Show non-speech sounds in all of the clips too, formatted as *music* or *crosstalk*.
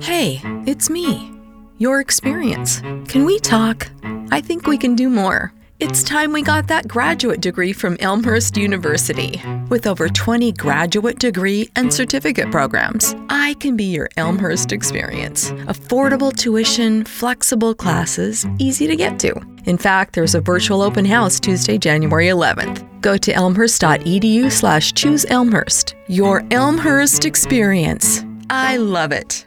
Hey, it's me. Your experience. Can we talk? I think we can do more. It's time we got that graduate degree from Elmhurst University. With over 20 graduate degree and certificate programs, I can be your Elmhurst experience. Affordable tuition, flexible classes, easy to get to. In fact, there's a virtual open house Tuesday, January 11th. Go to elmhurst.edu slash choose Elmhurst. Your Elmhurst experience. I love it.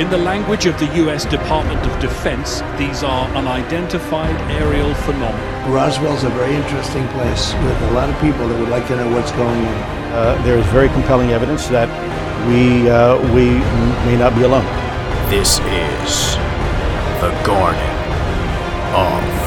In the language of the US Department of Defense, these are unidentified aerial phenomena. Roswell's a very interesting place with a lot of people that would like to know what's going on. Uh, there is very compelling evidence that we, uh, we may not be alone. This is the Garden of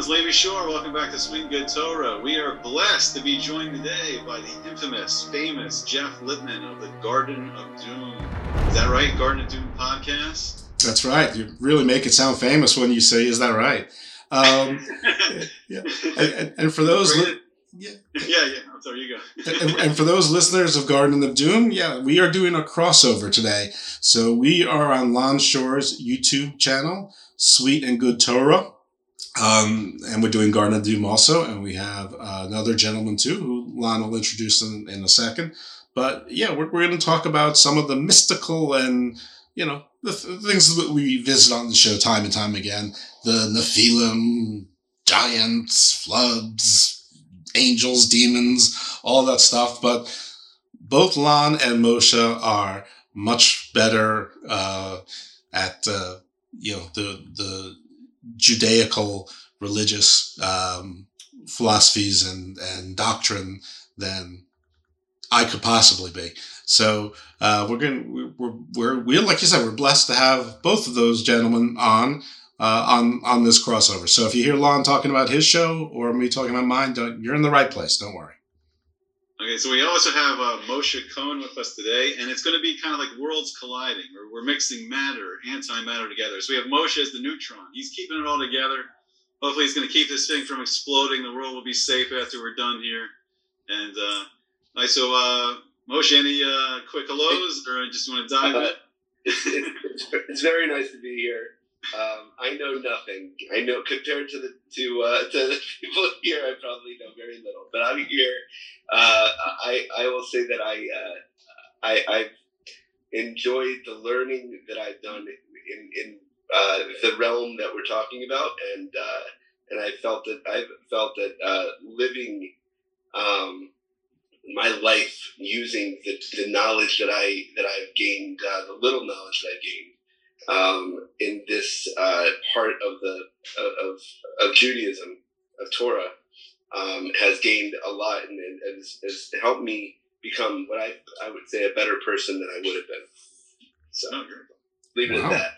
It's Levi Shore. Welcome back to Sweet and Good Torah. We are blessed to be joined today by the infamous, famous Jeff Lippman of the Garden of Doom. Is that right? Garden of Doom podcast? That's right. You really make it sound famous when you say, "Is that right?" Um, yeah. And, and, for those, li- yeah, yeah, yeah. I'm sorry, you go. and, and, for those listeners of Garden of Doom, yeah, we are doing a crossover today. So we are on Lon Shore's YouTube channel, Sweet and Good Torah. Um, and we're doing Garden of Doom also, and we have uh, another gentleman too, who Lon will introduce in, in a second. But yeah, we're, we're going to talk about some of the mystical and you know the th- things that we visit on the show time and time again the Nephilim, giants, floods, angels, demons, all that stuff. But both Lon and Moshe are much better uh, at uh, you know the the Judaical religious um, philosophies and and doctrine than I could possibly be. So uh, we're going we're, we're we're like you said we're blessed to have both of those gentlemen on uh, on on this crossover. So if you hear Lon talking about his show or me talking about mine, you're in the right place. Don't worry. Okay, so we also have uh, Moshe Cohen with us today, and it's going to be kind of like worlds colliding. We're, we're mixing matter, antimatter together. So we have Moshe as the neutron. He's keeping it all together. Hopefully, he's going to keep this thing from exploding. The world will be safe after we're done here. And uh, all right, so uh, Moshe, any uh, quick hellos, or I just want to dive in? it's, *laughs* it's very nice to be here. Um, I know nothing. I know compared to the to uh, *laughs* to the people here, I probably know very little. But I'm here. Uh, I I will say that I uh, I I've enjoyed the learning that I've done in in uh, the realm that we're talking about, and uh, and I felt that I felt that uh, living. Um, my life using the, the knowledge that I that I've gained, the little knowledge that I've gained, um, in this uh, part of the of, of Judaism of Torah um, has gained a lot and, and, and has, has helped me become what I I would say a better person than I would have been. So leave it Wow. at that.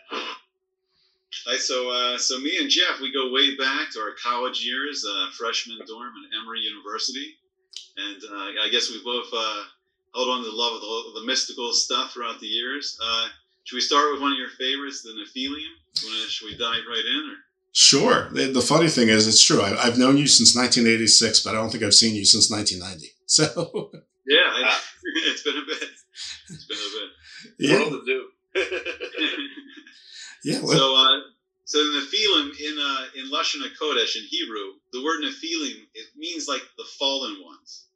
All right, so uh, so me and Jeff, we go way back to our college years, uh, freshman dorm at Emory University, and uh, I guess we both uh, held on to the love of the, the mystical stuff throughout the years. Should we start with one of your favorites, the Nephilium? Wanna- Should we dive right in? Or? Sure. The, the funny thing is, it's true. I, I've known you since 1986, but I don't think I've seen you since 1990. *laughs* So, Yeah, I, *laughs* it's been a bit. It's been a bit. yeah, World of Doom. yeah. let- So, uh, so the Nephilim in uh, in Lashon Hakodesh in Hebrew, the word Nephilim it means like the fallen ones.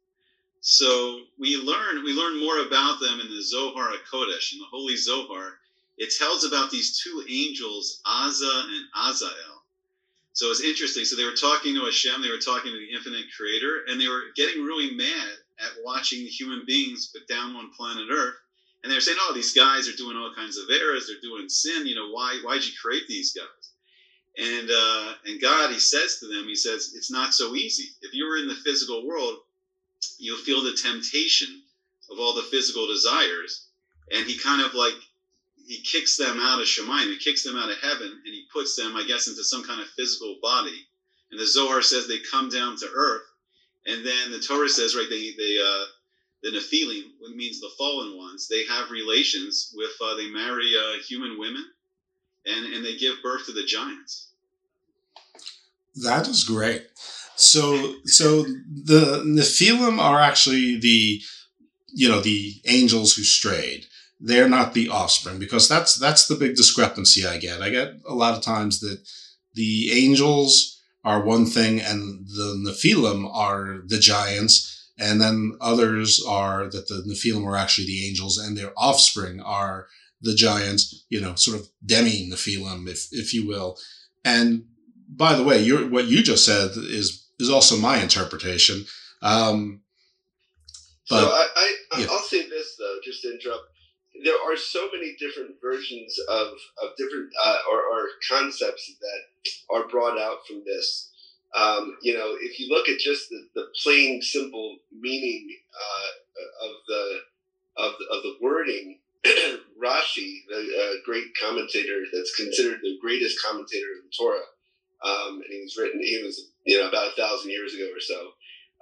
So we learn we learn more about them in the Zohar Kodesh, in the Holy Zohar. It tells about these two angels, Azza and Azael. So it's interesting. So they were talking to Hashem, they were talking to the infinite creator, and they were getting really mad at watching the human beings put down on planet Earth. And they're saying, "Oh, these guys are doing all kinds of errors. They're doing sin. You know, why? Why'd you create these guys?" And uh, and God, He says to them, He says, "It's not so easy. If you were in the physical world, you'll feel the temptation of all the physical desires." And He kind of like He kicks them out of Shemayim. He kicks them out of heaven, and He puts them, I guess, into some kind of physical body. And the Zohar says they come down to earth, and then the Torah says, right, they they uh, the Nephilim, what means the fallen ones, they have relations with, uh, they marry uh, human women, and, and they give birth to the giants. That is great. So, so the Nephilim are actually the, you know, the angels who strayed. They're not the offspring because that's that's the big discrepancy I get. I get a lot of times that the angels are one thing and the Nephilim are the giants, and then others are that the Nephilim are actually the angels and their offspring are the giants. You know, sort of demi Nephilim, if if you will. And by the way, what you just said is is also my interpretation. Um, but so I, I yeah. I'll say this though, just to interrupt. There are so many different versions of of different uh, or, or concepts that are brought out from this. Um, you know, if you look at just the, the plain, simple meaning uh, of the of the, of the wording, *clears throat* Rashi, the uh, great commentator that's considered the greatest commentator of the Torah, um, and he was written. He was you know about a thousand years ago or so.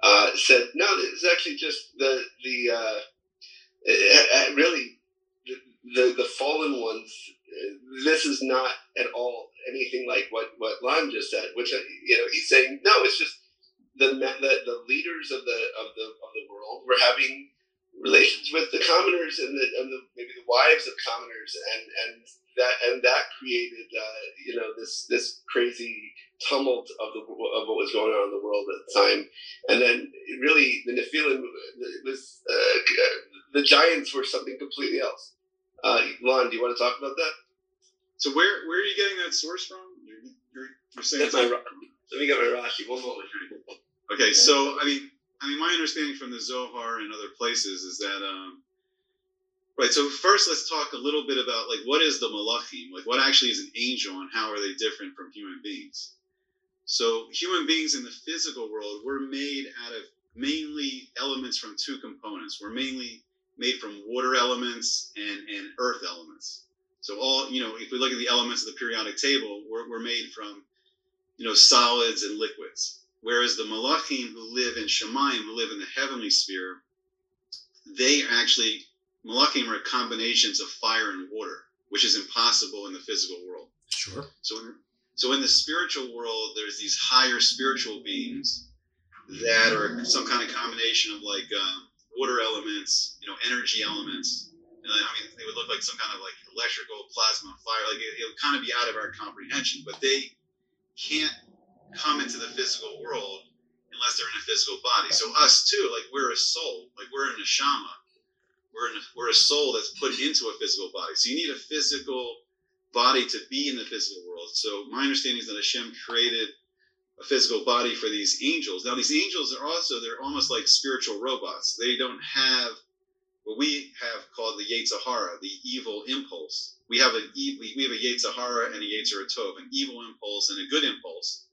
Uh, said no, it's actually just the the uh, really the, the the fallen ones. This is not at all anything like what what Lon just said. Which uh, you know he's saying no, it's just the the, the leaders of the of the of the world were having relations with the commoners and the, and the maybe the wives of commoners and and that and that created uh, you know this this crazy tumult of the of what was going on in the world at the time and then really the Nephilim was uh, the giants were something completely else. Uh, Lon, do you want to talk about that? So where where are you getting that source from? You're, you're, you're saying That's my let me get my Rashi. One moment. Okay, so I mean, I mean, my understanding from the Zohar and other places is that, um, right. So first, let's talk a little bit about like what is the malachim, like what actually is an angel, and how are they different from human beings? So human beings in the physical world were made out of mainly elements from two components. We're mainly made from water elements and and earth elements. So all you know, if we look at the elements of the periodic table, we're, we're made from you know solids and liquids. Whereas the malachim who live in Shemayim, who live in the heavenly sphere, they are actually malachim are combinations of fire and water, which is impossible in the physical world. Sure. So, in, so in the spiritual world, there's these higher spiritual beings that are some kind of combination of like um, water elements, you know, energy elements. And I mean, they would look like some kind of like electrical plasma fire. Like it, it would kind of be out of our comprehension, but they can't come into the physical world unless they're in a physical body. So us too, like we're a soul, like we're a neshama. We're in a, we're a soul that's put into a physical body. So you need a physical body to be in the physical world. So my understanding is that Hashem created a physical body for these angels. Now these angels are also they're almost like spiritual robots. They don't have what we have called the Yetzer Hara, the evil impulse. We have an we we have a Yetzer Hara and a Yetzirah Tov, an evil impulse and a good impulse.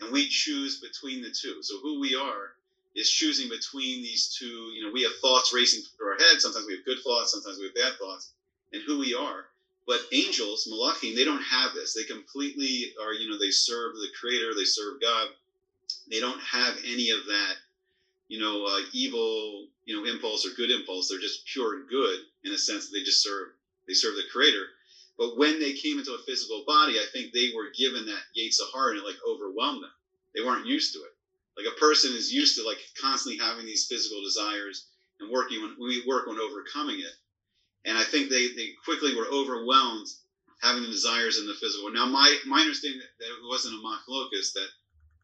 And we choose between the two. So who we are is choosing between these two. You know, we have thoughts racing through our head. Sometimes we have good thoughts. Sometimes we have bad thoughts, and who we are. But angels, malachim, they don't have this. They completely are. You know, they serve the Creator. They serve God. They don't have any of that. You know, uh, evil. You know, impulse or good impulse. They're just pure and good in a sense that they just serve. They serve the Creator. But when they came into a physical body, I think they were given that Yetzer Hara and it like overwhelmed them. They weren't used to it. Like a person is used to like constantly having these physical desires and working on we work on overcoming it. And I think they, they quickly were overwhelmed having the desires in the physical. Now my my understanding that it wasn't a machlokes that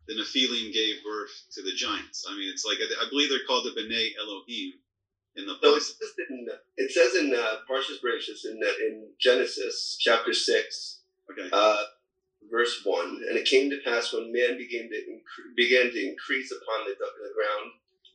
the Nephilim gave birth to the giants. I mean, it's like I believe they're called the Bnei Elohim in the so it says in, it says in uh, Parshas in uh, in Genesis chapter six, okay. uh, verse one, and it came to pass when man began to incre- began to increase upon the, the ground,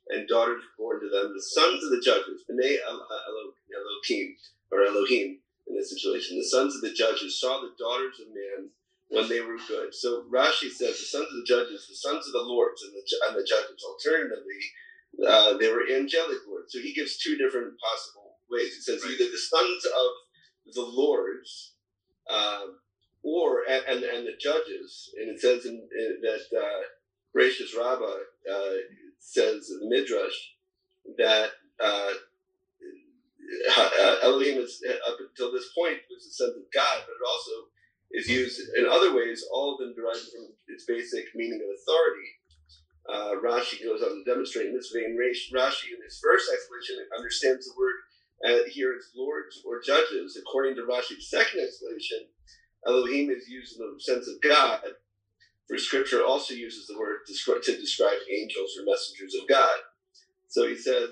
and daughters were born to them, the sons of the judges, Bnei Elohim or Elohim in this situation, the sons of the judges saw the daughters of man when they were good. So Rashi says the sons of the judges, the sons of the lords, and the and the judges. Alternatively, uh, they were angelic lords. So he gives two different possible ways. He says right. either the sons of the lords, uh, or and, and, the judges, and it says in, in that uh, Bereishis Rabbah uh, says in the Midrash that uh, uh, Elohim is up until this point was the son of God, but it also is used in other ways, all of them derived from its basic meaning of authority. Uh, Rashi goes on to demonstrate in this vein. Rashi, in his first explanation, understands the word uh, here as lords or judges. According to Rashi's second explanation, Elohim is used in the sense of God, for Scripture also uses the word to describe angels or messengers of God. So he says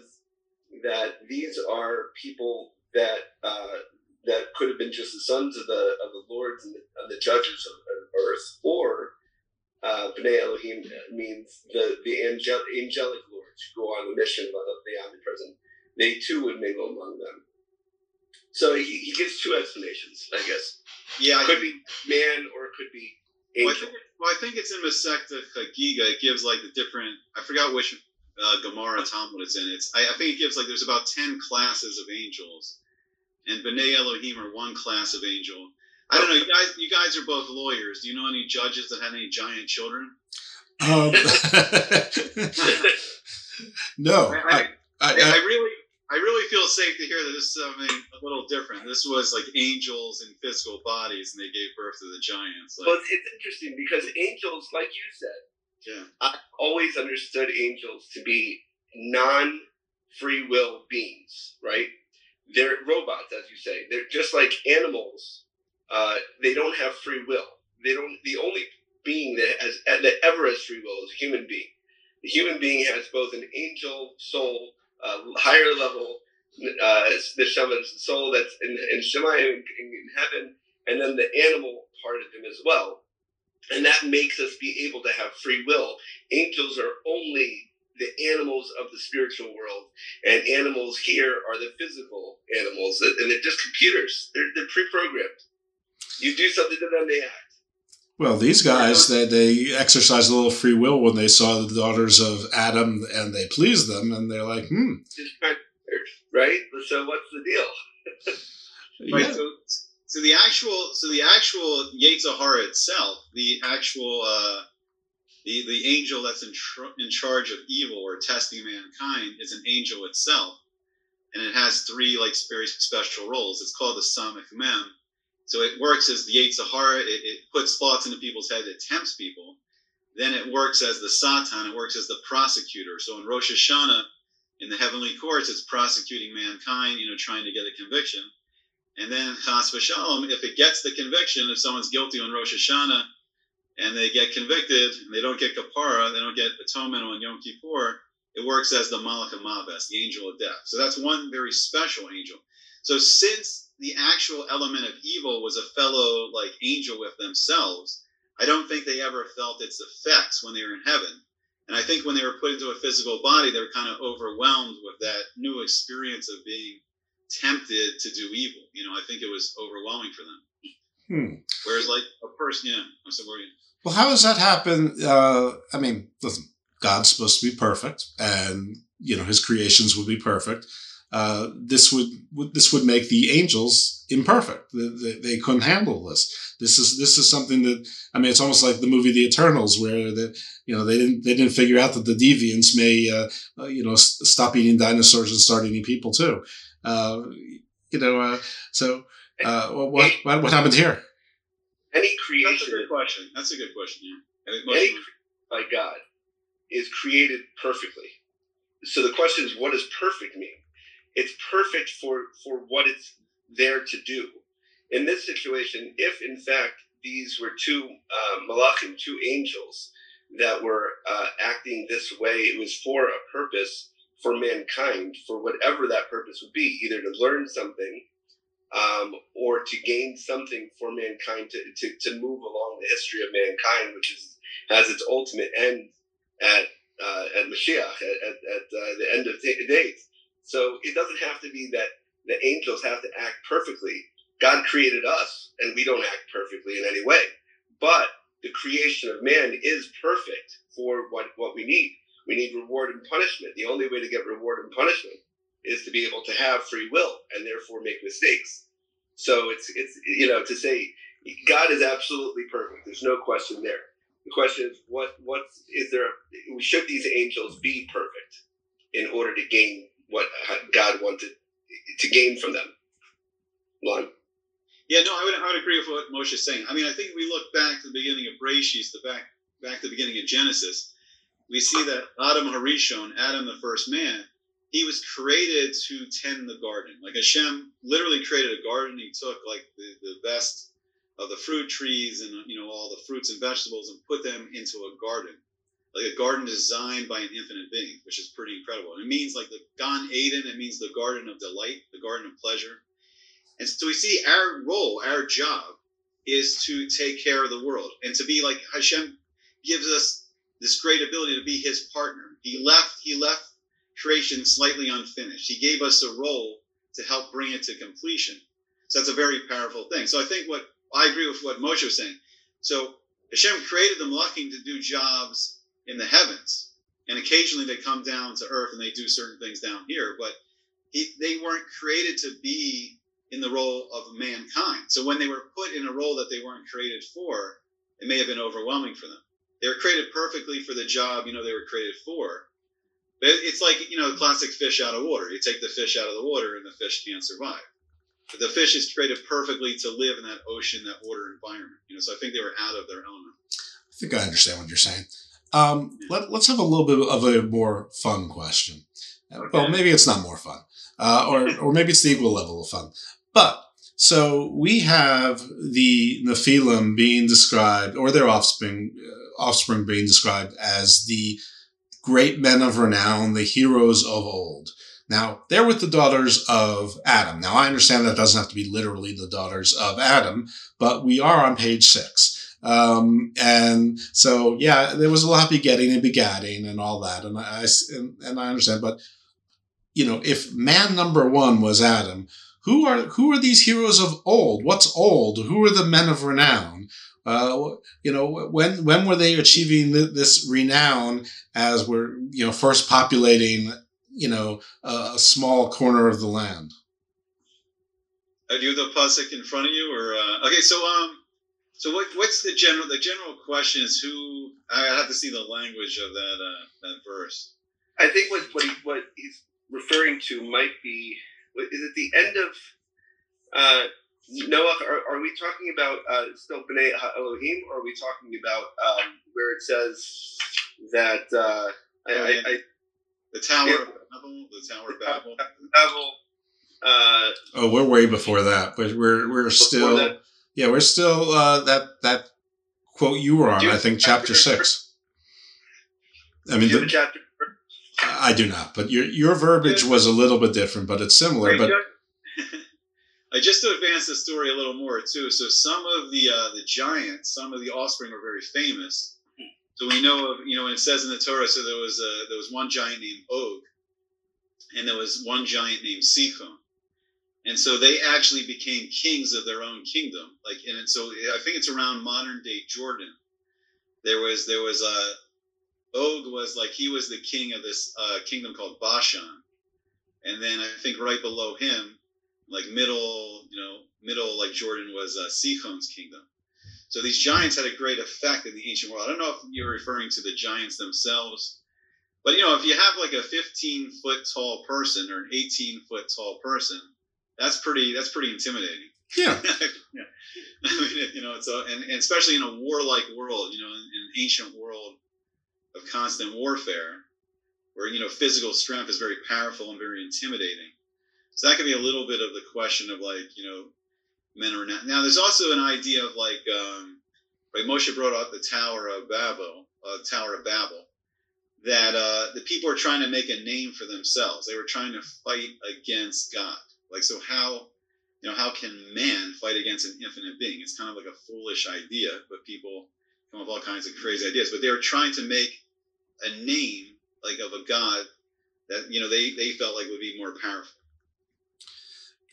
that these are people that uh, that could have been just the sons of the of the lords and the, and the judges of, of, earth, or uh, Bnei Elohim means the the angel, angelic lords who go on the mission of the omnipresent. They too would mingle among them. So he, he gives two explanations, I guess. Yeah, it could be man or it could be angel. Well, I think, well, I think it's in Masechta Chagiga. It gives like the different. I forgot which uh, Gemara Talmud it's in. It's I, I, think it gives like there's about ten classes of angels, and Bnei Elohim are one class of angel. I don't know. You guys, you guys are both lawyers. Do you know any judges that had any giant children? Um, *laughs* no, I, I, I, I really I really feel safe to hear that this is something a little different. This was like angels in physical bodies, and they gave birth to the giants. Like, well, it's interesting because angels, like you said, yeah, I always understood angels to be non-free will beings, right? They're robots, as you say. They're just like animals. Uh, they don't have free will. They don't. The only being that has that ever has free will is a human being. The human being has both an angel soul uh, higher level uh, the shaman's soul that's in, in Shemayim in, in heaven, and then the animal part of him as well. And that makes us be able to have free will. Angels are only the animals of the spiritual world, and animals here are the physical animals, and they're just computers. They're, they're pre-programmed. You do something to them, they act. Well, these guys, they, they exercised a little free will when they saw the daughters of Adam and they pleased them, and they're like, hmm. Right? So what's the deal? *laughs* right. So, so the actual, so the actual Yetzer Hara itself, the actual, uh, the the angel that's in, tr- in charge of evil or testing mankind is an angel itself, and it has three like very special roles. It's called the Samech Mem so it works as the Yetzer Hara, it, it puts thoughts into people's head, it tempts people. Then it works as the Satan, it works as the prosecutor. So in Rosh Hashanah, in the heavenly courts, it's prosecuting mankind, you know, trying to get a conviction. And then Chas v'shalom, if it gets the conviction, if someone's guilty on Rosh Hashanah and they get convicted and they don't get kapara, they don't get atonement on Yom Kippur, it works as the Malach Mabes, the angel of death. So that's one very special angel. So since the actual element of evil was a fellow like angel with themselves, I don't think they ever felt its effects when they were in heaven. And I think when they were put into a physical body, they were kind of overwhelmed with that new experience of being tempted to do evil. You know, I think it was overwhelming for them. Hmm. Whereas, like a person, yeah, I'm sorry. Well, how does that happen? Uh, I mean, listen, God's supposed to be perfect, and you know His creations would be perfect. Uh, this would, would this would make the angels imperfect. They, they, they, couldn't handle this. This is this is something that I mean, it's almost like the movie The Eternals, where the you know they didn't they didn't figure out that the deviants may uh, uh, you know s- stop eating dinosaurs and start eating people too. Uh, you know, uh, so uh, what, what what happened here? Any creation. That's a good question. That's a good question. Yeah. Any by God is created perfectly. So the question is, what does perfect mean? It's perfect for for what it's there to do. In this situation, if in fact these were two uh, malachim, two angels that were uh, acting this way, it was for a purpose for mankind, for whatever that purpose would be, either to learn something um, or to gain something for mankind to, to, to move along the history of mankind, which is has its ultimate end at uh, at Mashiach, at, at, at uh, the end of days. So it doesn't have to be that the angels have to act perfectly. God created us, and we don't act perfectly in any way. But the creation of man is perfect for what, what we need. We need reward and punishment. The only way to get reward and punishment is to be able to have free will and therefore make mistakes. So it's it's you know to say God is absolutely perfect. There's no question there. The question is what what is there? Should these angels be perfect in order to gain what God wanted to gain from them? Lon. Yeah, no, I would, I would agree with what Moshe is saying. I mean, I think we look back to the beginning of Bereshit, the back back to the beginning of Genesis, we see that Adam Harishon, Adam the first man, he was created to tend the garden. Like Hashem literally created a garden. He took like the, the best of the fruit trees and you know all the fruits and vegetables and put them into a garden. Like a garden designed by an infinite being, which is pretty incredible. And it means like the Gan Eden, it means the garden of delight, the garden of pleasure. And so we see our role, our job is to take care of the world and to be like Hashem gives us this great ability to be his partner. He left, he left creation slightly unfinished. He gave us a role to help bring it to completion. So that's a very powerful thing. So I think what I agree with what Moshe was saying. So Hashem created the Malachim to do jobs in the heavens, and occasionally they come down to earth and they do certain things down here, but he, they weren't created to be in the role of mankind. So when they were put in a role that they weren't created for, it may have been overwhelming for them. They were created perfectly for the job, you know, they were created for. But it's like, you know, classic fish out of water. You take the fish out of the water and the fish can't survive. But the fish is created perfectly to live in that ocean, that water environment. You know, so I think they were out of their element. I think I understand what you're saying. Um, let, us have a little bit of a more fun question. Okay. Well, maybe it's not more fun, uh, or or maybe it's the equal level of fun. But so we have the Nephilim being described, or their offspring, uh, offspring being described as the great men of renown, the heroes of old. Now, they're with the daughters of Adam. Now, I understand that doesn't have to be literally the daughters of Adam, but we are on page six. Um, and so, yeah, there was a lot of begetting and begatting and all that. And I, and, and I understand, but you know, if man number one was Adam, who are, who are these heroes of old? What's old? Who are the men of renown? Uh, you know, when when were they achieving this renown as we're you know first populating you know a, a small corner of the land? Are you the pasuk in front of you, or uh, okay? So um, so what what's the general the general question is who I have to see the language of that uh, that verse. I think what what, he, what he's referring to might be is it the end of uh, Noah, are, are we talking about uh, still B'nai Elohim, or are we talking about um, where it says that uh, I, I, I, the Tower yeah, of Babel, the Tower of Babel, Babel uh, oh, we're way before that, but we're we're still that. Yeah, we're still uh, that that quote you were on. I think chapter six. I mean, the, chapter. I do not, but your your verbiage was a little bit different, but it's similar. But *laughs* I just to advance the story a little more too. So some of the uh, the giants, some of the offspring were very famous. So we know of you know when it says in the Torah, so there was a, there was one giant named Og, and there was one giant named Sichon, and so they actually became kings of their own kingdom. Like and so I think it's around modern day Jordan. there was there was a Og was like he was the king of this uh, kingdom called Bashan, and then I think right below him, like middle, you know, middle like Jordan was uh, kingdom. So these giants had a great effect in the ancient world. I don't know if you're referring to the giants themselves, but you know, if you have like a 15 foot tall person or an 18 foot tall person, that's pretty that's pretty intimidating. Yeah. *laughs* yeah. I mean, you know, it's a, and, and especially in a warlike world, you know, in, an ancient world of constant warfare, where you know physical strength is very powerful and very intimidating. So that could be a little bit of the question of like, you know, men are not. Now, there's also an idea of like, um, right? Moshe brought up the Tower of Babel, uh, Tower of Babel, that uh, the people are trying to make a name for themselves. They were trying to fight against God. Like, so how, you know, how can man fight against an infinite being? It's kind of like a foolish idea, but people come up with all kinds of crazy ideas. But they were trying to make a name like of a God that you know they they felt like would be more powerful.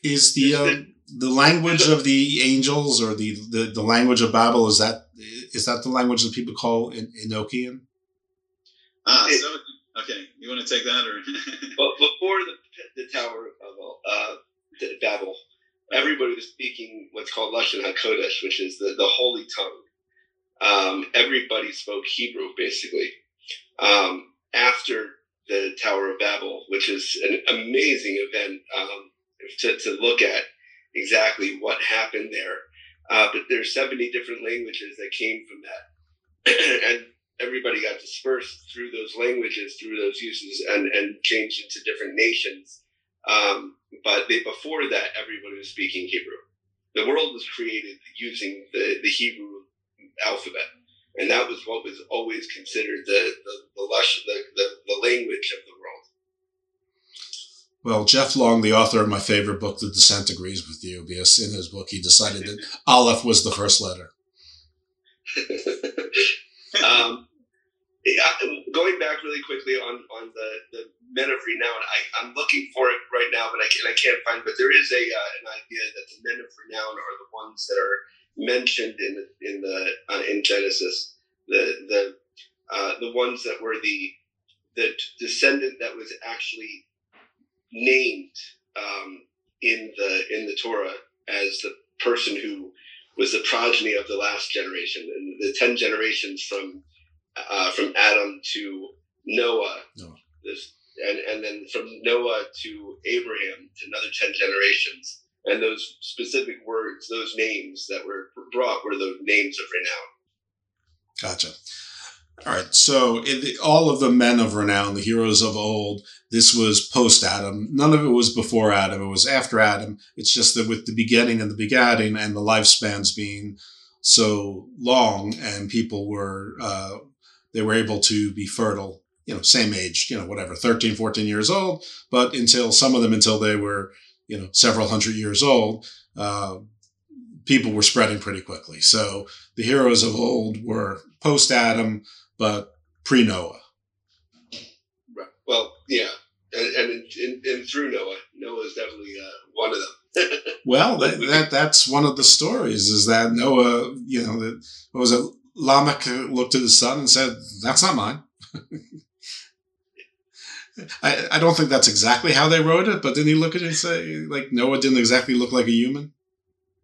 Is the uh, the language of the angels or the, the, the language of Babel is that is that the language that people call Enochian? Ah, so, okay. You want to take that or? *laughs* well, before the the Tower of uh, Babel, everybody was speaking what's called Lashon Hakodesh, which is the, the holy tongue. Um, everybody spoke Hebrew basically. Um, after the Tower of Babel, which is an amazing event um, to, to look at exactly what happened there. Uh, but there's 70 different languages that came from that. *clears throat* and everybody got dispersed through those languages, through those uses, and, and changed into different nations. Um, but they, before that, everybody was speaking Hebrew. The world was created using the, the Hebrew alphabet. And that was what was always considered the, the, the, lush, the, the, the language of the world. Well, Jeff Long, the author of my favorite book, The Descent, agrees with you because in his book he decided that *laughs* Aleph was the first letter. *laughs* um, going back really quickly on, on the, the men of renown, I, I'm looking for it right now, but I, can, I can't find. But there is a uh, an idea that the men of renown are the ones that are mentioned in in the uh, in Genesis. The the uh, the ones that were the the descendant that was actually named um, in the in the Torah as the person who was the progeny of the last generation and the ten generations from uh, from Adam to Noah. Noah. This, and, and then from Noah to Abraham to another 10 generations. And those specific words, those names that were brought were the names of renown. Gotcha. All right. So the, all of the men of renown, the heroes of old, this was post Adam. None of it was before Adam. It was after Adam. It's just that with the beginning and the begetting and the lifespans being so long, and people were uh, they were able to be fertile. You know, same age. You know, whatever, 13, 14 years old. But until some of them until they were you know several hundred years old. Uh, people were spreading pretty quickly. So the heroes of old were post Adam, but pre Noah. Right. Well, yeah, and, and, in, in, through Noah, Noah is definitely uh, one of them. *laughs* well, that, that, that's one of the stories is that Noah, you know, that what was it? Lamech looked at his son and said, "That's not mine." *laughs* I, I don't think that's exactly how they wrote it, but didn't he look at it and say, like, Noah didn't exactly look like a human?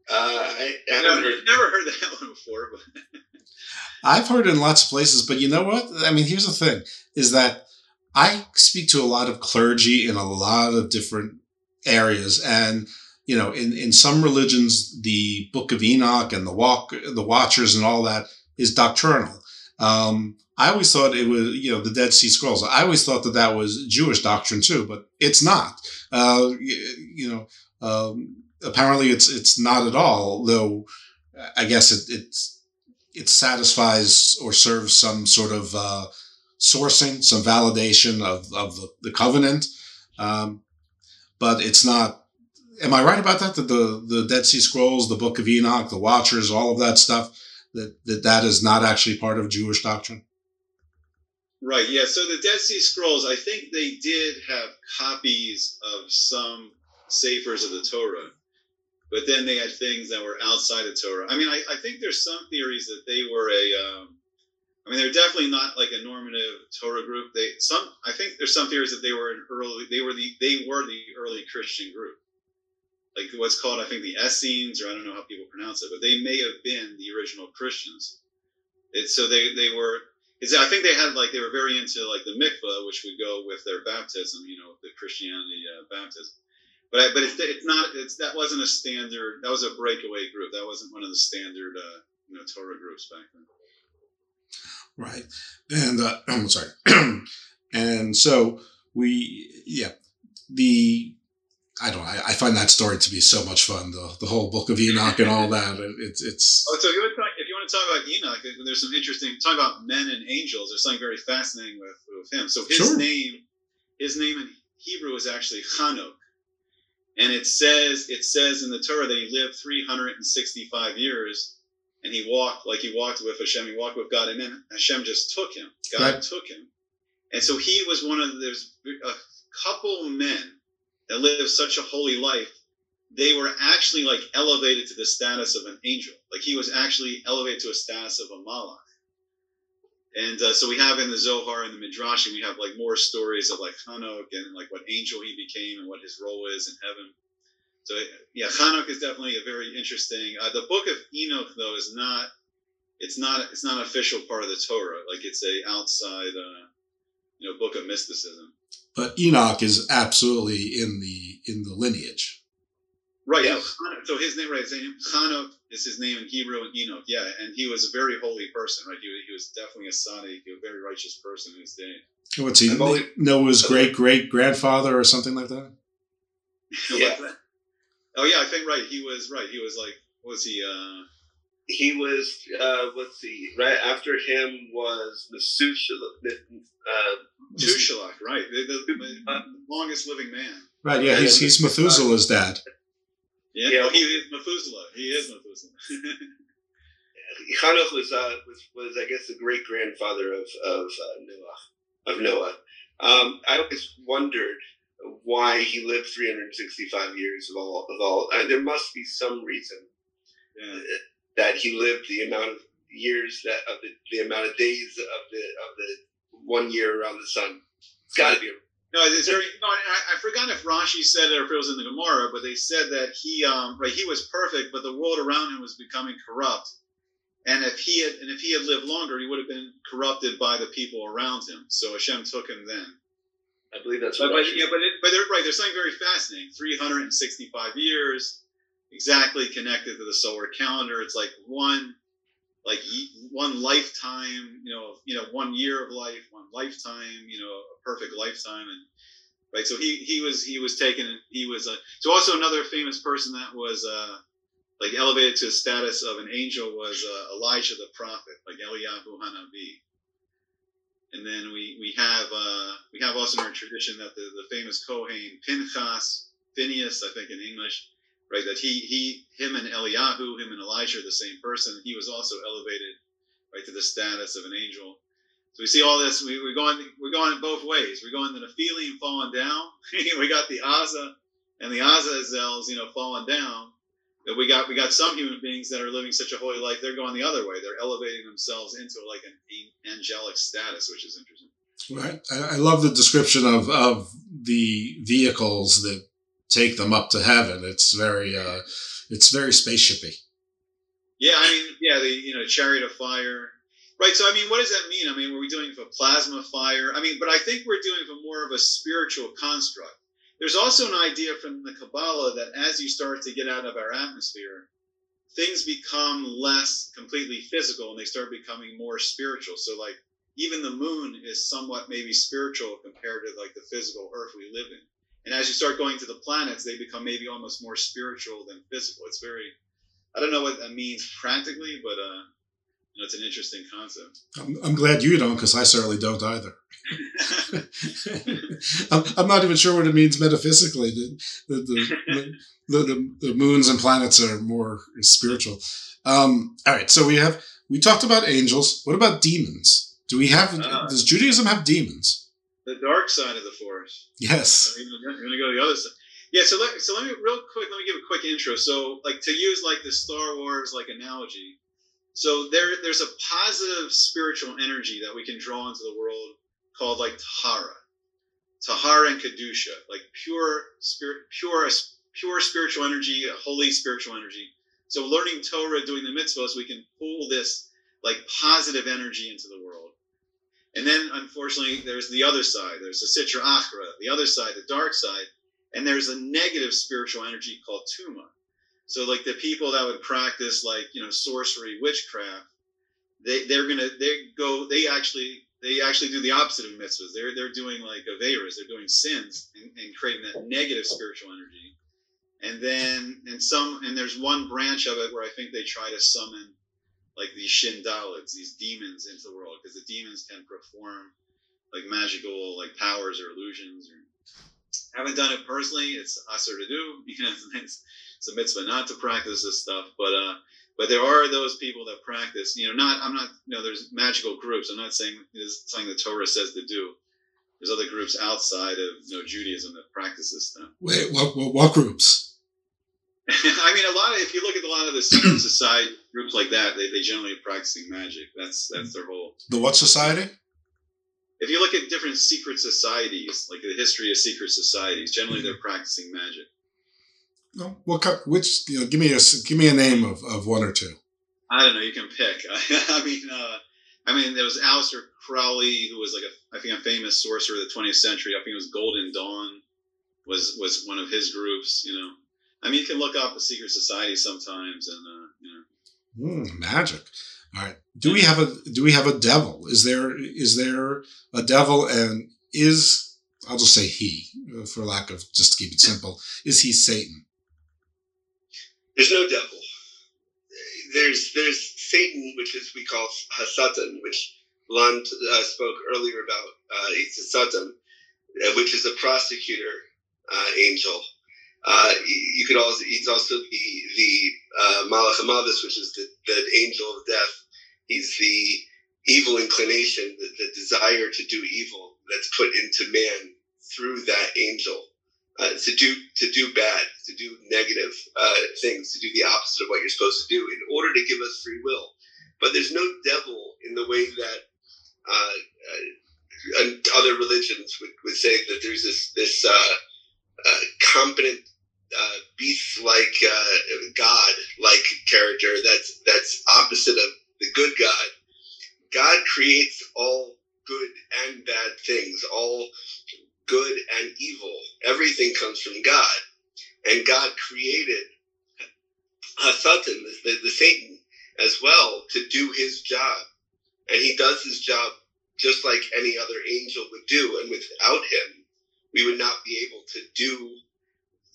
Uh, I, I never, heard, never heard that *laughs* one before. But *laughs* I've heard it in lots of places, but you know what? I mean, here's the thing: is that I speak to a lot of clergy in a lot of different areas, and you know, in in some religions, the Book of Enoch and the Walk, the Watchers, and all that is doctrinal. Um, I always thought it was, you know, the Dead Sea Scrolls. I always thought that that was Jewish doctrine too, but it's not. Uh, you, you know, um, apparently it's it's not at all. Though I guess it it, satisfies or serves some sort of uh, sourcing, some validation of of the, the covenant, um, but it's not. Am I right about that? That the the Dead Sea Scrolls, the Book of Enoch, the Watchers, all of that stuff, that that that is not actually part of Jewish doctrine. Right. Yeah. So the Dead Sea Scrolls, I think they did have copies of some safers of the Torah but then they had things that were outside of Torah. I mean, I, I think there's some theories that they were a um, I mean, they're definitely not like a normative Torah group. They some I think there's some theories that they were an early they were the they were the early Christian group, like what's called I think the Essenes or I don't know how people pronounce it, but they may have been the original Christians. It's so they they were. I think they had like they were very into like the mikvah, which would go with their baptism, you know, the Christianity uh, baptism. But I, but it's, it's not it's that wasn't a standard. That was a breakaway group. That wasn't one of the standard uh, you know Torah groups back then. Right. And uh, *clears throat* I'm sorry. *clears throat* and so we, yeah, the, I don't I, I, find that story to be so much fun, the, the whole book of Enoch and all that. It, it's, it's. *laughs* Oh, so if you, want to talk, if you want to talk about Enoch, uh, there's some interesting, talk about men and angels, there's something very fascinating with, with him. So his sure. name, his name in Hebrew is actually Chanuk. And it says, it says in the Torah that he lived 365 years and he walked like he walked with Hashem. He walked with God, and then Hashem just took him. God right. took him, and so he was one of there's a couple men that lived such a holy life. They were actually like elevated to the status of an angel. Like he was actually elevated to a status of a malach. And uh, so we have in the Zohar and the Midrashim, we have like more stories of like Hanok and like what angel he became and what his role is in heaven. So yeah, Chanukh is definitely a very interesting. Uh, the book of Enoch though is not. It's not. It's not an official part of the Torah. Like it's a outside, uh, you know, book of mysticism. But Enoch is absolutely in the in the lineage. Right. Yeah. So his name, right? His name, Chanukh is his name in Hebrew and Enoch. Yeah, and he was a very holy person, right? He, he was definitely a tzaddik, a very righteous person in his day. What's he? Noah's great great grandfather or something like that. *laughs* yeah. Oh yeah, I think right. He was right. He was like, was he? uh He was. uh Let's see. Right after him was Methuselah. Uh, Methuselah, right? The, the, the uh, longest living man. Right. Yeah, he's he's Methuselah's dad. Yeah, yeah. Oh, he is Methuselah. He is Methuselah. *laughs* Hanoch was, uh, was was I guess the great grandfather of of uh, Noah of Noah. Um, I always wondered why he lived 365 years of all of all. Uh, there must be some reason yeah. That he lived the amount of years that of the, the amount of days of the of the one year around the sun. It's got to be. No, it's very. No, I, I forgot if Rashi said it or if it was in the Gemara, but they said that he, um, right, he was perfect, but the world around him was becoming corrupt, and if he had, and if he had lived longer, he would have been corrupted by the people around him. So Hashem took him then. I believe that's but, but yeah, but, it, but they're right. There's something very fascinating. 365 years, exactly connected to the solar calendar. It's like one, like one lifetime. You know, you know, one year of life, one lifetime. You know, a perfect lifetime, and right. So he he was he was taken. He was a so also another famous person that was uh like elevated to the status of an angel was uh, Elijah the prophet, like Eliyahu Hanavi. And then we we have uh, we have also in our tradition that the, the famous Kohen Pinchas, Phineas, I think in English, right? That he he him and Eliyahu, him and Elijah are the same person. He was also elevated right to the status of an angel. So we see all this. We, we're going we're going both ways. We're going the Nephilim falling down. *laughs* we got the Aza and the Azazels, you know, falling down That we got we got some human beings that are living such a holy life they're going the other way they're elevating themselves into like an angelic status which is interesting right i, I love the description of of the vehicles that take them up to heaven. It's very uh it's very spaceshipy. Yeah i mean yeah the you know chariot of fire. Right so i mean what does that mean? I mean were we doing for plasma fire? I mean but i think we're doing for more of a spiritual construct. There's also an idea from the Kabbalah that as you start to get out of our atmosphere, things become less completely physical and they start becoming more spiritual. So, like, even the moon is somewhat maybe spiritual compared to like the physical earth we live in. And as you start going to the planets, they become maybe almost more spiritual than physical. It's very, I don't know what that means practically, but uh, you know, it's an interesting concept. I'm, I'm glad you don't, because I certainly don't either. *laughs* I'm, I'm, not even sure what it means metaphysically. The the, the, the, the, moons and planets are more spiritual. Um, all right, so we have we talked about angels. What about demons? Do we have? Uh, does Judaism have demons? The dark side of the force. Yes. Going to go to the other side. Yeah. So let so let me real quick. Let me give a quick intro. So like to use like the Star Wars like analogy So there, there's a positive spiritual energy that we can draw into the world called like Tahara, Tahara and Kedusha, like pure spirit, pure, pure spiritual energy, holy spiritual energy. So learning Torah, doing the mitzvahs, we can pull this like positive energy into the world. And then, unfortunately, there's the other side. There's the Sitra Achra, the other side, the dark side. And there's a negative spiritual energy called Tuma. So, like the people that would practice, like, you know, sorcery, witchcraft, they, they're going to, they go, they actually, they actually do the opposite of mitzvahs. They're, they're doing like Averas, they're doing sins and, and creating that negative spiritual energy. And then, and some, and there's one branch of it where I think they try to summon like these Shindalids, these demons into the world, because the demons can perform like magical like powers or illusions. Or haven't done it personally. It's assur to do. *laughs* You know, it's, it's a mitzvah not to practice this stuff, but uh, but there are those people that practice. You know, not I'm not. You know, there's magical groups. I'm not saying it's something the Torah says to do. There's other groups outside of you know Judaism that practice this stuff. Wait, what, what, what groups? I mean, a lot of if you look at a lot of the secret *clears throat* society groups like that, they, they generally are practicing magic. That's that's their whole. The what society? If you look at different secret societies, like the history of secret societies, generally they're practicing magic. No, what which you know? Give me a give me a name of, of one or two. I don't know. You can pick. *laughs* I mean, uh, I mean, there was Aleister Crowley, who was like a I think a famous sorcerer of the 20th century. I think it was Golden Dawn was was one of his groups. You know. I mean, you can look up a secret society sometimes, and uh, you know. Mm, magic. All right. Do we have a do we have a devil? Is there is there a devil? And is I'll just say he, uh, for lack of just to keep it simple, is he Satan? There's no devil. There's there's Satan, which is we call Hasatan, which Lon uh, spoke earlier about. Uh, it's a Satan, uh, which is a prosecutor uh, angel uh, you could also he's also the the uh, Malach Hamavis, which is the, the angel of death. He's the evil inclination, the, the desire to do evil that's put into man through that angel. Uh, to do to do bad, to do negative uh, things, to do the opposite of what you're supposed to do, in order to give us free will. But there's no devil in the way that uh, uh other religions would, would say that there's this this uh, uh, competent uh, beast-like uh, God-like character that's that's opposite of the good God. God creates all good and bad things, all good and evil. Everything comes from God, and God created Satan, the, the Satan, as well to do his job, and he does his job just like any other angel would do. And without him, we would not be able to do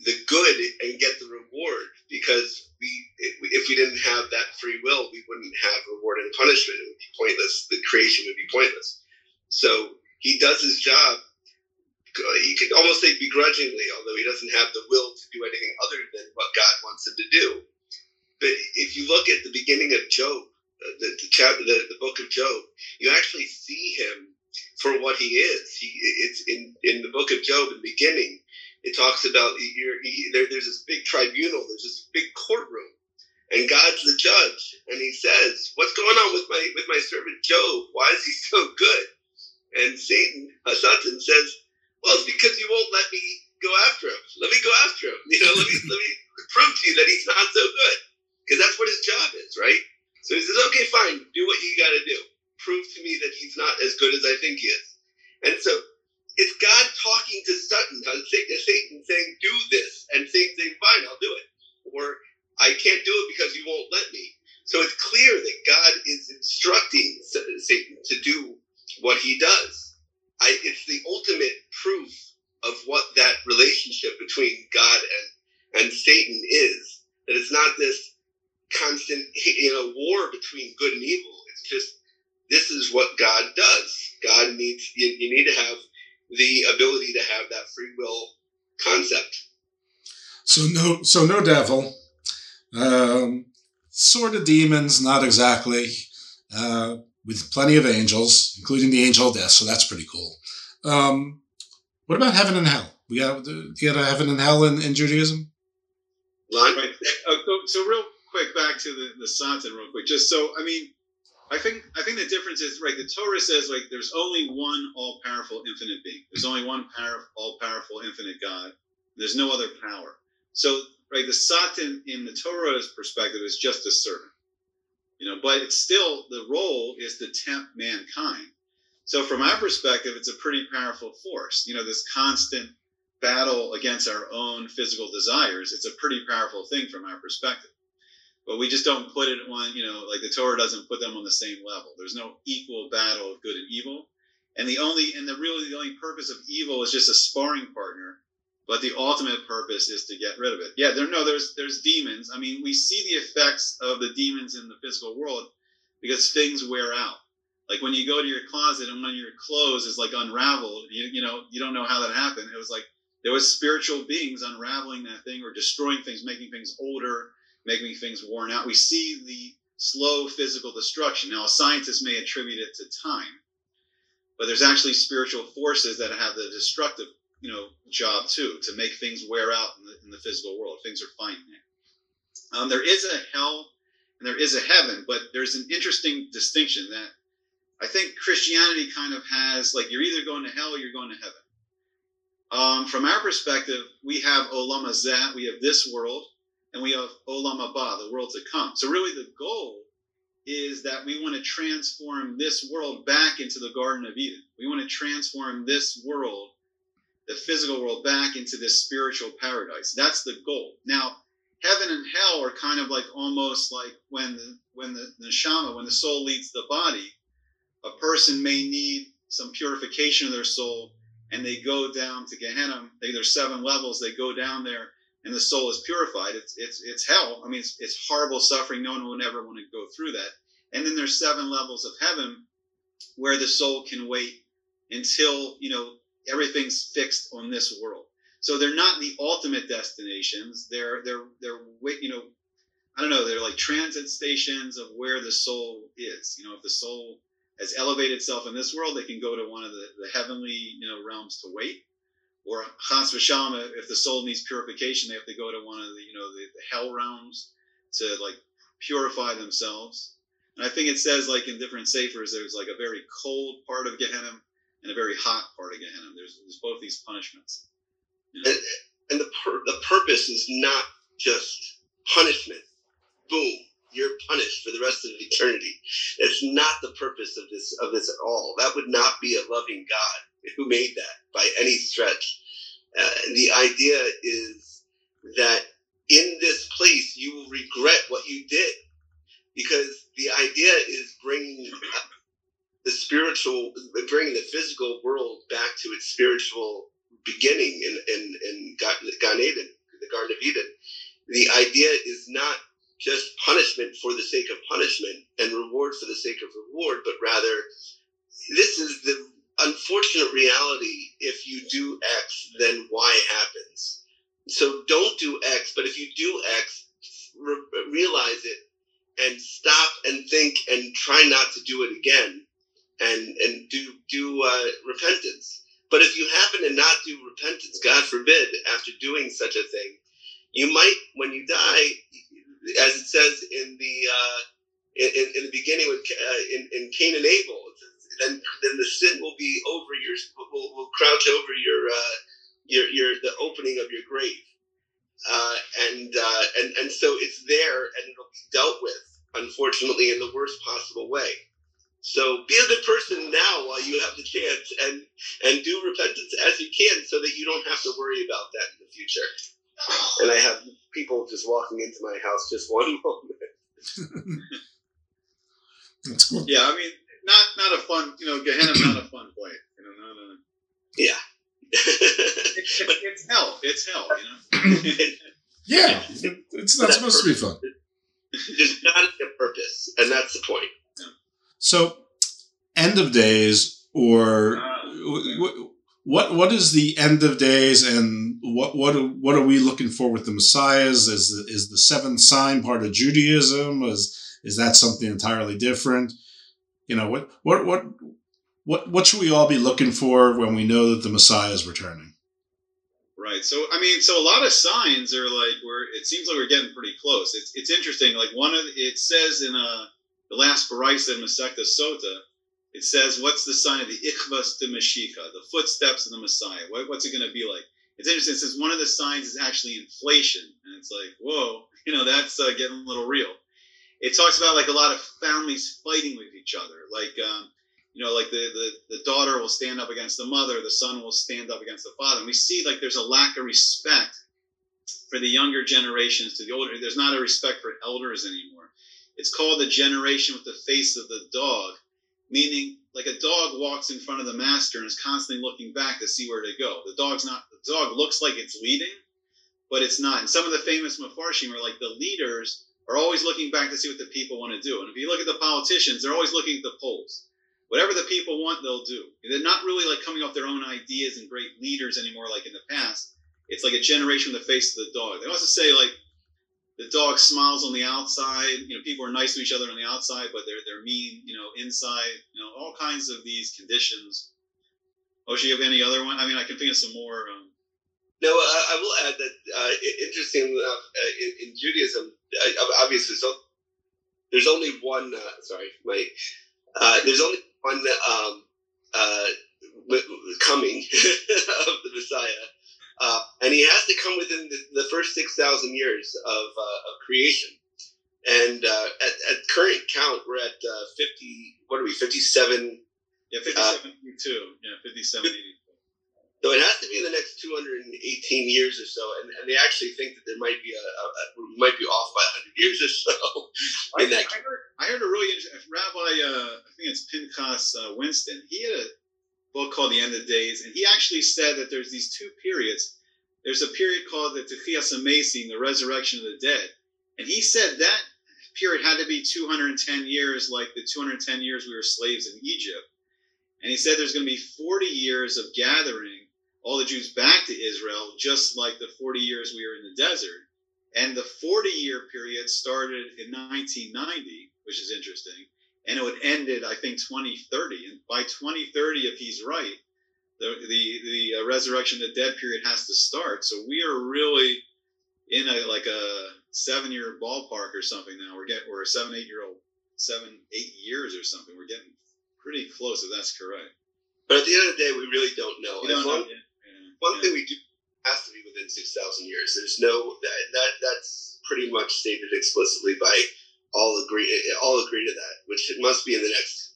the good and get the reward because we if we didn't have that free will we wouldn't have reward and punishment. It would be pointless. The creation would be pointless. So he does his job. You could almost say begrudgingly although he doesn't have the will to do anything other than what god wants him to do. But if you look at the beginning of job uh, the, the chapter the, the book of job you actually see him for what he is. He it's in in the book of job in the beginning it talks about there, there's this big tribunal, there's this big courtroom, and God's the judge, and He says, "What's going on with my with my servant Job? Why is he so good?" And Satan, Satan says, "Well, it's because you won't let me go after him. Let me go after him. You know, let me let me prove to you that he's not so good, because that's what his job is, right?" So he says, "Okay, fine, do what you got to do. Prove to me that he's not as good as I think he is." And so it's God talking to Satan, Satan saying, do this, and Satan saying, fine, I'll do it. Or, I can't do it because you won't let me. So it's clear that God is instructing Satan to do what he does. I, it's the ultimate proof of what that relationship between God and, and Satan is. That it's not this constant you know war between good and evil. It's just this is what God does. God needs you, you need to have the ability to have that free will concept. So no, so no devil, um, sort of demons, not exactly, uh, with plenty of angels, including the angel of death. So that's pretty cool. Um, what about heaven and hell? We got, do you got a heaven and hell in, in Judaism? Right. Uh, so, so real quick back to the the Satan, real quick. Just so I mean, I think I think the difference is right. The Torah says like there's only one all powerful infinite being. There's only one power, all powerful infinite God. There's no other power. So right, the Satan in the Torah's perspective is just a servant. You know, but it's still the role is to tempt mankind. So from our perspective, it's a pretty powerful force. You know, this constant battle against our own physical desires. It's a pretty powerful thing from our perspective but we just don't put it on, you know, like the Torah doesn't put them on the same level. There's no equal battle of good and evil. And the only, and the really the only purpose of evil is just a sparring partner. But the ultimate purpose is to get rid of it. Yeah, there no, there's there's demons. I mean, we see the effects of the demons in the physical world because things wear out. Like when you go to your closet and one of your clothes is like unraveled, you, you know, you don't know how that happened. It was like there was spiritual beings unraveling that thing or destroying things, making things older, making things worn out. We see the slow physical destruction. Now, scientists may attribute it to time, but there's actually spiritual forces that have the destructive, you know, job too to make things wear out in the, in the physical world. Things are fine there. Um, there is a hell and there is a heaven, but there's an interesting distinction that I think Christianity kind of has like you're either going to hell or you're going to heaven. Um, from our perspective, we have Olam Hazeh, we have this world, and we have Olam Haba, the world to come. So really, the goal is that we want to transform this world back into the Garden of Eden. We want to transform this world, the physical world, back into this spiritual paradise. That's the goal. Now, heaven and hell are kind of like almost like when the, when the, neshama, when the soul leaves the body, a person may need some purification of their soul, and they go down to Gehenna. They, there's seven levels. They go down there and the soul is purified, it's it's it's hell. I mean, it's, it's horrible suffering. No one will ever want to go through that. And then there's seven levels of heaven where the soul can wait until you know everything's fixed on this world. So they're not the ultimate destinations. They're they're they're you know I don't know. They're like transit stations of where the soul is. You know, if the soul has elevated itself in this world, they can go to one of the, the heavenly you know realms to wait or Chas v'shalom, if the soul needs purification, they have to go to one of the you know the, the hell realms to like purify themselves. And I think it says like in different safers, there's like a very cold part of Gehenna and a very hot part of Gehenna. There's, there's both these punishments. You know? and, and the pur- the purpose is not just punishment. Boom, you're punished for the rest of eternity. It's not the purpose of this of this at all. That would not be a loving God who made that by any stretch. Uh, the idea is that in this place you will regret what you did because the idea is bringing the spiritual bringing the physical world back to its spiritual beginning in, in, in Gan Eden, the Garden of Eden. The idea is not just punishment for the sake of punishment and reward for the sake of reward, but rather this is the unfortunate reality if you do X, then Y happens. So don't do X, but if you do X, re- realize it and stop and think and try not to do it again and and do do uh, repentance. But if you happen to not do repentance, God forbid, after doing such a thing, you might, when you die, as it says in the uh, in, in the beginning with uh, in, in Cain and Abel, then then the sin will be over your will, will crouch over your uh, your your the opening of your grave, uh, and uh, and and so it's there and it'll be dealt with, unfortunately, in the worst possible way. So be a good person now while you have the chance, and and do repentance as you can, so that you don't have to worry about that in the future. And I have people just walking into my house just *laughs* one moment. That's cool. Yeah, I mean, not not a fun, you know, Gehenna, not a fun place. You know, not a, yeah. *laughs* it's, it's hell. It's hell. You know. *laughs* yeah, it's not supposed to be fun. There's not a purpose, and that's the point. So, end of days, or uh, what? What is the end of days, and what what what are we looking for with the messiahs? Is the, is the seventh sign part of Judaism? Is is that something entirely different? You know what what what what what should we all be looking for when we know that the Messiah is returning? Right. So I mean, so a lot of signs are like we're. It seems like we're getting pretty close. It's it's interesting. Like one of it says in uh the last Baraisa in Masechta Sota, it says, "What's the sign of the Ichvas de Mashiach, the footsteps of the Messiah? What, what's it going to be like?" It's interesting. It says one of the signs is actually inflation, and it's like, whoa, *laughs* you know, that's uh, getting a little real. It talks about like a lot of families fighting with each other, like. Um, you know, like the, the, the daughter will stand up against the mother, the son will stand up against the father. And we see like there's a lack of respect for the younger generations to the older. There's not a respect for elders anymore. It's called the generation with the face of the dog, meaning like a dog walks in front of the master and is constantly looking back to see where to go. The dog's not. The dog looks like it's leading, but it's not. And some of the famous mafarshim are like the leaders are always looking back to see what the people want to do. And if you look at the politicians, they're always looking at the polls whatever the people want, they'll do. They're not really like coming off their own ideas and great leaders anymore, like in the past. It's like a generation with the face of the dog. They also say like the dog smiles on the outside. You know, people are nice to each other on the outside, but they're they're mean. You know, inside. You know, all kinds of these conditions. Moshe, you have any other one? I mean, I can think of some more. Um, no, I, I will add that uh, interesting enough, uh, in, in, Judaism, obviously, so there's only one. Uh, sorry, my uh, there's only one um, uh, coming *laughs* of the Messiah, uh, and he has to come within the, the first six thousand years of, uh, of creation. And uh, at, at, current count, we're at uh, fifty. What are we? Fifty-seven. Yeah, fifty-seven. Yeah, fifty-seven. So it has to be in the next 218 years or so, and, and they actually think that there might be a, a, a might be off by 100 years or so. *laughs* I, I, heard, I heard a really interesting Rabbi, uh, I think it's Pinchas uh, Winston. He had a book called The End of Days, and he actually said that there's these two periods. There's a period called the Techias Amesim, the resurrection of the dead, and he said that period had to be 210 years, like the 210 years we were slaves in Egypt. And he said there's going to be 40 years of gathering all the Jews back to Israel, just like the 40 years we were in the desert. And the 40 year period started in 1990, which is interesting, and it would ended, I think, 2030. And by 2030, if he's right, the the, the uh, resurrection of the dead period has to start. So we are really in a like a seven year ballpark or something now. We're getting we're a seven eight year old seven eight years or something. We're getting pretty close if that's correct. But at the end of the day, we really don't know. Don't long, know one thing we do has to be within six thousand years. There's no that, that that's pretty much stated explicitly by all agree all agree to that, which it must be in the next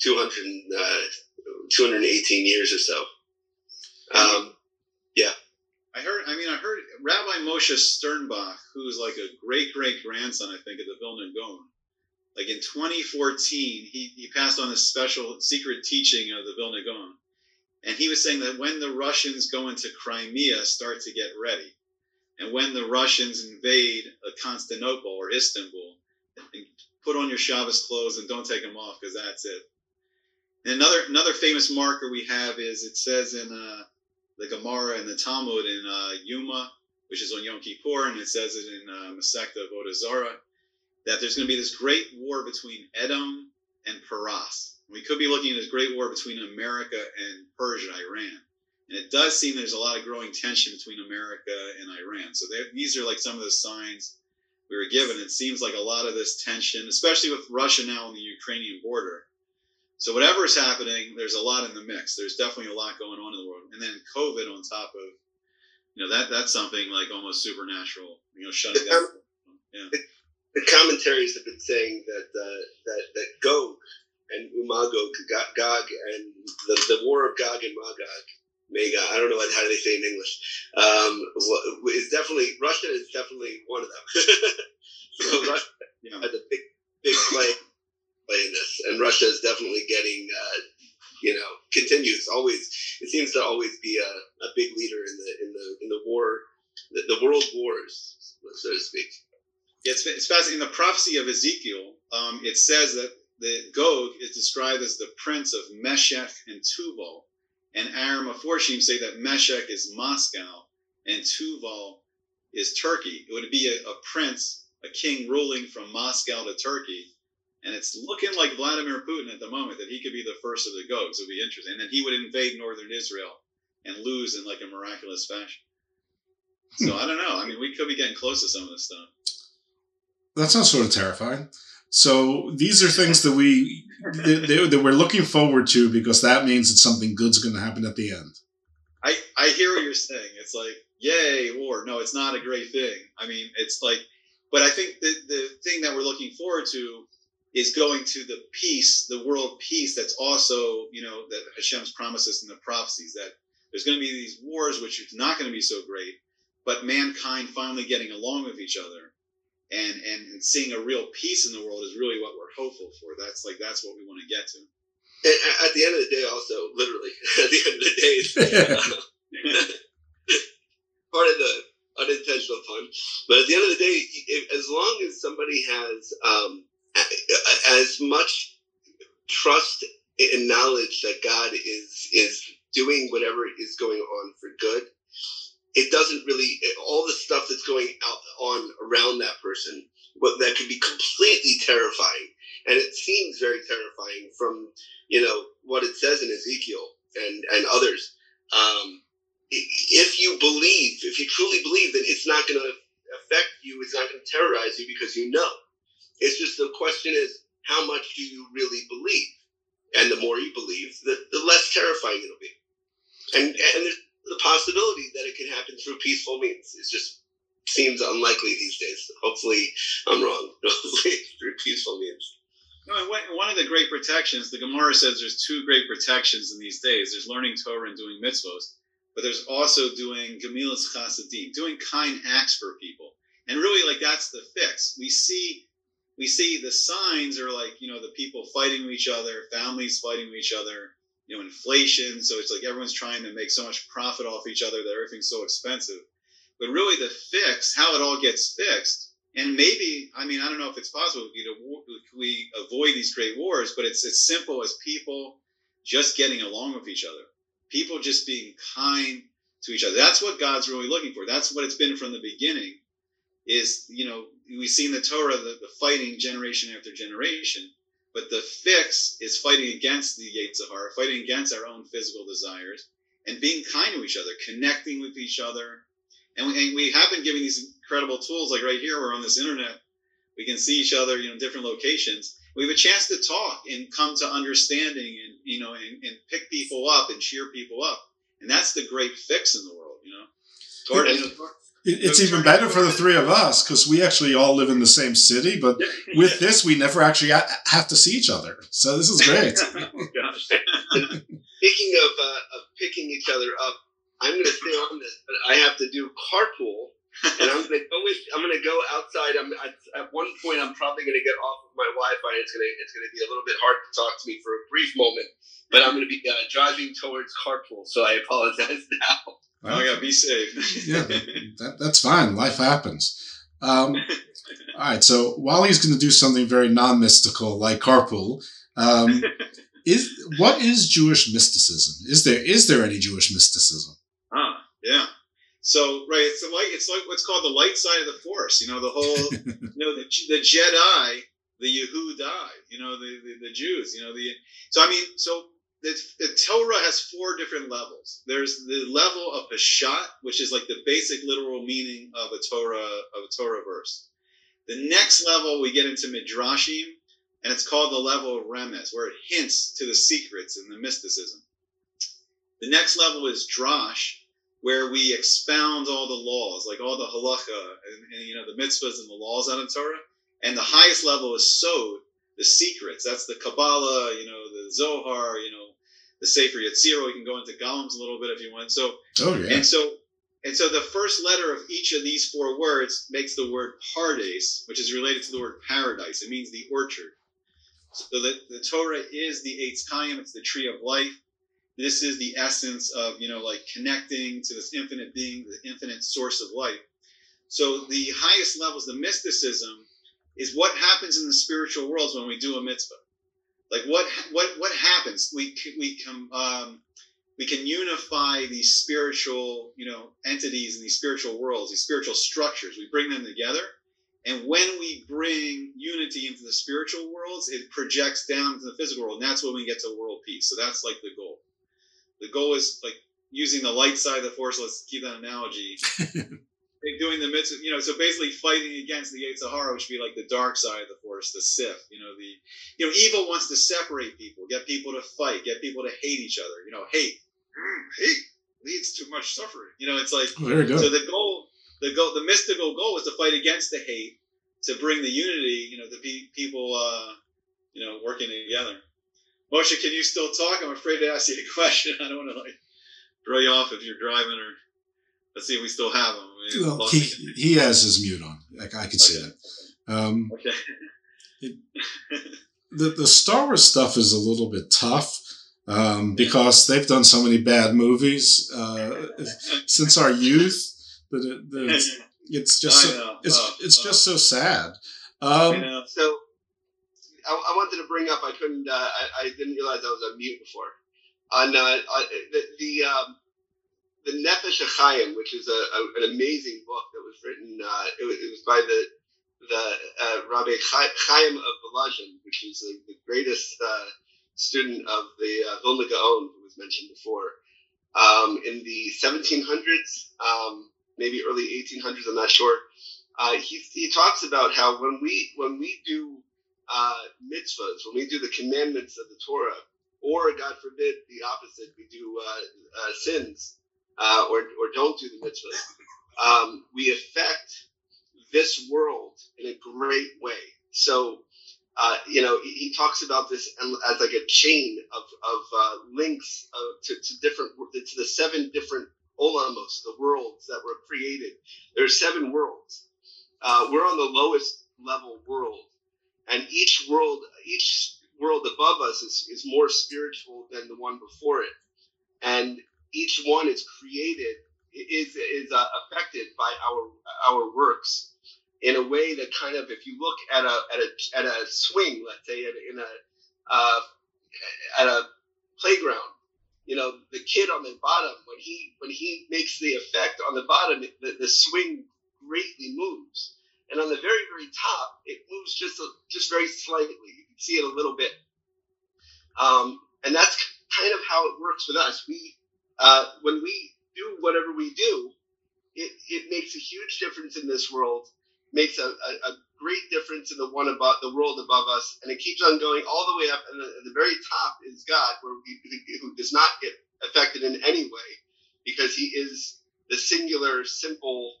200, uh, 218 years or so. Um, yeah. I heard. I mean, I heard Rabbi Moshe Sternbuch, who's like a great great grandson, I think, of the Vilna Gaon. Like in 2014, he, he passed on this special secret teaching of the Vilna Gaon and he was saying that when the Russians go into Crimea, start to get ready. And when the Russians invade Constantinople or Istanbul, put on your Shabbos clothes and don't take them off because that's it. And another another famous marker we have is it says in uh, the Gemara and the Talmud in uh, Yuma, which is on Yom Kippur, and it says it in uh, Masechta Avodah Zarah, that there's going to be this great war between Edom and Paras. We could be looking at a great war between America and Persia, Iran. And it does seem there's a lot of growing tension between America and Iran. So these are like some of the signs we were given. It seems like a lot of this tension, especially with Russia now on the Ukrainian border. So whatever is happening, there's a lot in the mix. There's definitely a lot going on in the world. And then COVID on top of, you know, that that's something like almost supernatural. You know, shutting down. Yeah. The, commentaries have been saying that uh, that that Gog and Umagog, Gog, and the, the War of Gog and Magog. Magog, I don't know what, how do they say in English. Um, is definitely Russia is definitely one of them. *laughs* so *laughs* Russia yeah. has a big big play play in this, and Russia is definitely getting. Uh, you know, continues always. It seems to always be a, a big leader in the in the in the war, the, the world wars, so to speak. It's, it's fascinating. In the prophecy of Ezekiel, um, it says that the Gog is described as the prince of Meshech and Tuval, and Aram Aforshim say that Meshech is Moscow and Tuval is Turkey. It would be a, a, prince, a king ruling from Moscow to Turkey, and it's looking like Vladimir Putin at the moment that he could be the first of the Gogs. It would be interesting, and then he would invade northern Israel and lose in like a miraculous fashion. So hmm. I don't know. I mean, we could be getting close to some of this stuff. That sounds sort of terrifying. So these are things that we that, that we're looking forward to because that means that something good's going to happen at the end. I I hear what you're saying. It's like, yay, war. No, it's not a great thing. I mean, it's like, but I think the the thing that we're looking forward to is going to the peace, the world peace. That's also, you know, that Hashem's promises in the prophecies that there's going to be these wars, which is not going to be so great, but mankind finally getting along with each other and, and and seeing a real peace in the world is really what we're hopeful for. That's like that's what we want to get to. And at the end of the day, also literally *laughs* at the end of the day, *laughs* *laughs* part of the unintentional pun. But at the end of the day, as long as somebody has um, as much trust and knowledge that God is is doing whatever is going on for good, it doesn't really all the stuff that's going out on around that person, but that can be completely terrifying, and it seems very terrifying from you know what it says in Ezekiel and and others. Um, if you believe, if you truly believe, that it's not going to affect you. It's not going to terrorize you because you know. It's just the question is, how much do you really believe? And the more you believe, the, the less terrifying it'll be. And and there's the possibility that it can happen through peaceful means. It just seems unlikely these days. Hopefully, I'm wrong. *laughs* Hopefully, through peaceful means. No, one of the great protections, the Gemara says there's two great protections in these days. There's learning Torah and doing mitzvos, but there's also doing gemilas chasadim, doing kind acts for people. And really, like that's the fix. We see we see the signs are like you know the people fighting with each other, families fighting with each other, you know inflation. So it's like everyone's trying to make so much profit off each other that everything's so expensive. But really, the fix, how it all gets fixed, and maybe I mean I don't know if it's possible you know we avoid these great wars, but it's as simple as people just getting along with each other, people just being kind to each other. That's what God's really looking for. That's what it's been from the beginning is you know we see in the Torah the, the fighting generation after generation, but the fix is fighting against the Yetzer Hara, fighting against our own physical desires, and being kind to each other, connecting with each other, and we, and we have been giving these incredible tools like right here we're on this internet, we can see each other you know different locations. We have a chance to talk and come to understanding and you know and, and pick people up and cheer people up, and that's the great fix in the world, you know. Toward, you know, it's even better for the three of us because we actually all live in the same city, but *laughs* with this, we never actually have to see each other. So this is great. *laughs* *laughs* Speaking of, uh, of picking each other up, I'm going to stay on this, but I have to do carpool, and I'm going to go. I'm going to go outside. I'm at, at one point. I'm probably going to get off of my Wi-Fi. It's going to it's going to be a little bit hard to talk to me for a brief moment, but I'm going to be uh, driving towards carpool, so I apologize *laughs* now. Well, oh yeah, be safe. yeah, that, that's fine. Life happens. Um, *laughs* all right, so Wally's going to do something very non-mystical, like carpool. Um, *laughs* is what is Jewish mysticism? Is there is there any Jewish mysticism? Ah, yeah. So right, it's like it's like what's called the light side of the force. You know, the whole *laughs* you know the, the Jedi, the Yehudai, you know, the, the, the Jews. You know, the so I mean, so the, the Torah has four different levels. There's the level of Peshat, which is like the basic literal meaning of a Torah of a Torah verse. The next level we get into Midrashim, and it's called the level of Remes, where it hints to the secrets and the mysticism. The next level is Drash, where we expound all the laws, like all the halacha and, and you know the mitzvahs and the laws out of Torah. And the highest level is Sod, the secrets. That's the Kabbalah, you know, the Zohar, you know, the Sefer Yetzirah. We can go into Golems a little bit if you want. So, oh yeah. And so, and so the first letter of each of these four words makes the word Pardes, which is related to the word paradise. It means the orchard. So the, the Torah is the Eitz Chaim. It's the tree of life. This is the essence of you know like connecting to this infinite being, the infinite source of life. So the highest levels, the mysticism, is what happens in the spiritual worlds when we do a mitzvah. Like what what what happens? We we come um, we can unify these spiritual you know entities and these spiritual worlds, these spiritual structures. We bring them together, and when we bring unity into the spiritual worlds, it projects down to the physical world, and that's when we get to world peace. So that's like the goal. The goal is like using the light side of the force. Let's keep that analogy. *laughs* Like doing the mitzvah, you know, so basically fighting against the Yetzer Hara, which would be like the dark side of the force, the Sith. You know, the you know, evil wants to separate people, get people to fight, get people to hate each other. You know, hate, mm, hate leads to much suffering. You know, it's like Very good. so the goal, the goal, the mystical goal is to fight against the hate, to bring the unity. You know, the pe- people, uh, you know, working together. Moshe, can you still talk? I'm afraid to ask you a *laughs* question. I don't want to like throw you off if you're driving or. Let's see if we still have him. Well, he, he has his mute on. I, I can see that. Um, Okay. *laughs* the the Star Wars stuff is a little bit tough um, because they've done so many bad movies uh, *laughs* since our youth that, it, it's, it's just so, it's Oh, it's just so sad. Um, So I, I wanted to bring up. I couldn't. Uh, I, I didn't realize I was on mute before. On, uh, the the, um, the Nefesh HaChaim, which is a, a, an amazing book that was written. Uh, it, was, it was by the the uh, Rabbi Chai- Chaim of Volozhin, which is the, the greatest uh, student of the uh, Vilna Gaon, who was mentioned before. Um, in the 1700s, um, maybe early 1800s, I'm not sure. Uh, he, he talks about how when we when we do uh, mitzvahs, when we do the commandments of the Torah, or God forbid the opposite, we do uh, uh, sins uh, or, or don't do the mitzvahs, um, we affect this world in a great way. So, uh, you know, he, he talks about this as like a chain of, of uh, links to, to different, to the seven different olamos, the worlds that were created. There are seven worlds. Uh, we're on the lowest level world, and each world, each world above us is, is more spiritual than the one before it, and each one is created is is uh, affected by our our works in a way that kind of if you look at a at a at a swing, let's say in, a uh, at a playground, you know the kid on the bottom when he when he makes the effect on the bottom, the, the swing greatly moves, and on the very very top it moves just a, just very slightly. You can see it a little bit, um, and that's kind of how it works with us. We uh, when we do whatever we do, it, it makes a huge difference in this world, makes a, a, a great difference in the one above the world above us, and it keeps on going all the way up. And the, the very top is God, where we, who does not get affected in any way, because He is the singular, simple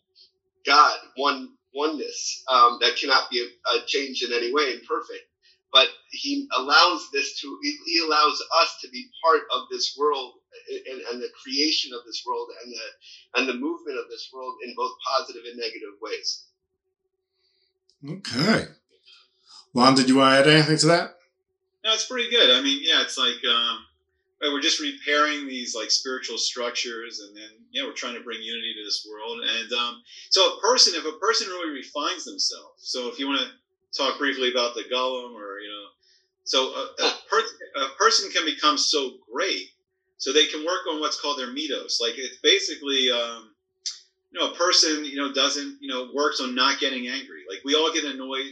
God, one oneness um, that cannot be uh, changed in any way and perfect. But He allows this to He, he allows us to be part of this world and, and the creation of this world and the and the movement of this world in both positive and negative ways. okay. Lon, did you want to add anything to that? No, it's pretty good. I mean, yeah, it's like um, right, we're just repairing these like spiritual structures, and then yeah, we're trying to bring unity to this world. And um, so, a person, if a person really refines themselves, so if you want to talk briefly about the golem, or you know, so a, a, per- a person can become so great, so they can work on what's called their middos. Like it's basically. Um, you know, a person, you know, doesn't, you know, works on not getting angry. Like we all get annoyed.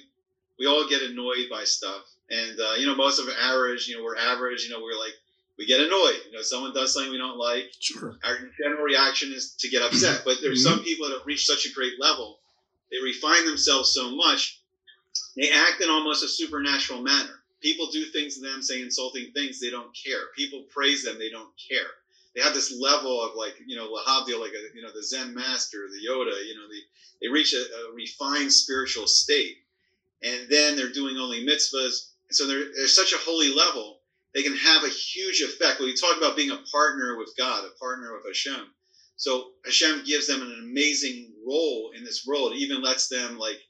We all get annoyed by stuff. And, uh, you know, most of average, you know, we're average, you know, we're like, we get annoyed. You know, someone does something we don't like. Sure. Our general reaction is to get upset. But there's mm-hmm. some people that have reached such a great level, they refine themselves so much, they act in almost a supernatural manner. People do things to them, say insulting things, they don't care. People praise them, they don't care they have this level of like you know lahavdil, like a you know the Zen master, the Yoda. You know, the, they reach a, a, refined spiritual state, and then they're doing only mitzvahs. So they're, they're such a holy level. They can have a huge effect. When you talk about being a partner with God, a partner with Hashem, so Hashem gives them an amazing role in this world. It even lets them like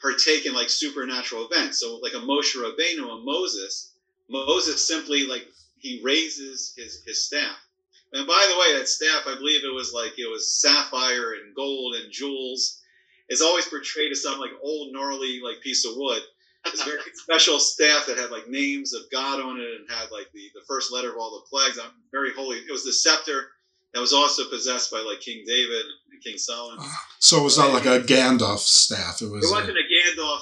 partake in like supernatural events. So like a Moshe Rabbeinu, a Moses, Moses simply like he raises his his staff and by the way, that staff, I believe it was like it was sapphire and gold and jewels. It's always portrayed as some like old gnarly like piece of wood. A very special staff that had like names of God on it and had like the, the first letter of all the plagues. I'm very holy. It was the scepter that was also possessed by like King David and King Solomon. So it was not like a Gandalf staff. It was. It wasn't a, a Gandalf.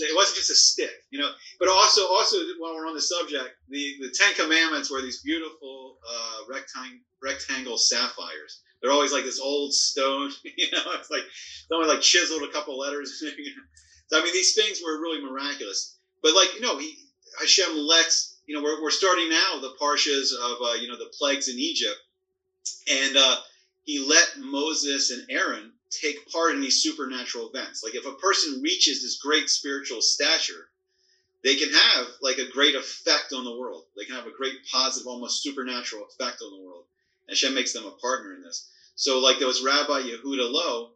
It wasn't just a stick, you know. But also, also while we're on the subject, the the Ten Commandments were these beautiful uh, rectangle rectangle sapphires. they're always like this old stone. *laughs* You know, it's like someone like chiseled a couple letters. *laughs* I mean, these things were really miraculous. But like you know, he Hashem lets you know we're, we're starting now the parshas of uh, you know the plagues in Egypt, and uh, he let Moses and Aaron take part in these supernatural events. Like if a person reaches this great spiritual stature, they can have like a great effect on the world. They can have a great positive, almost supernatural effect on the world. Hashem makes them a partner in this. So like there was Rabbi Yehuda Loew,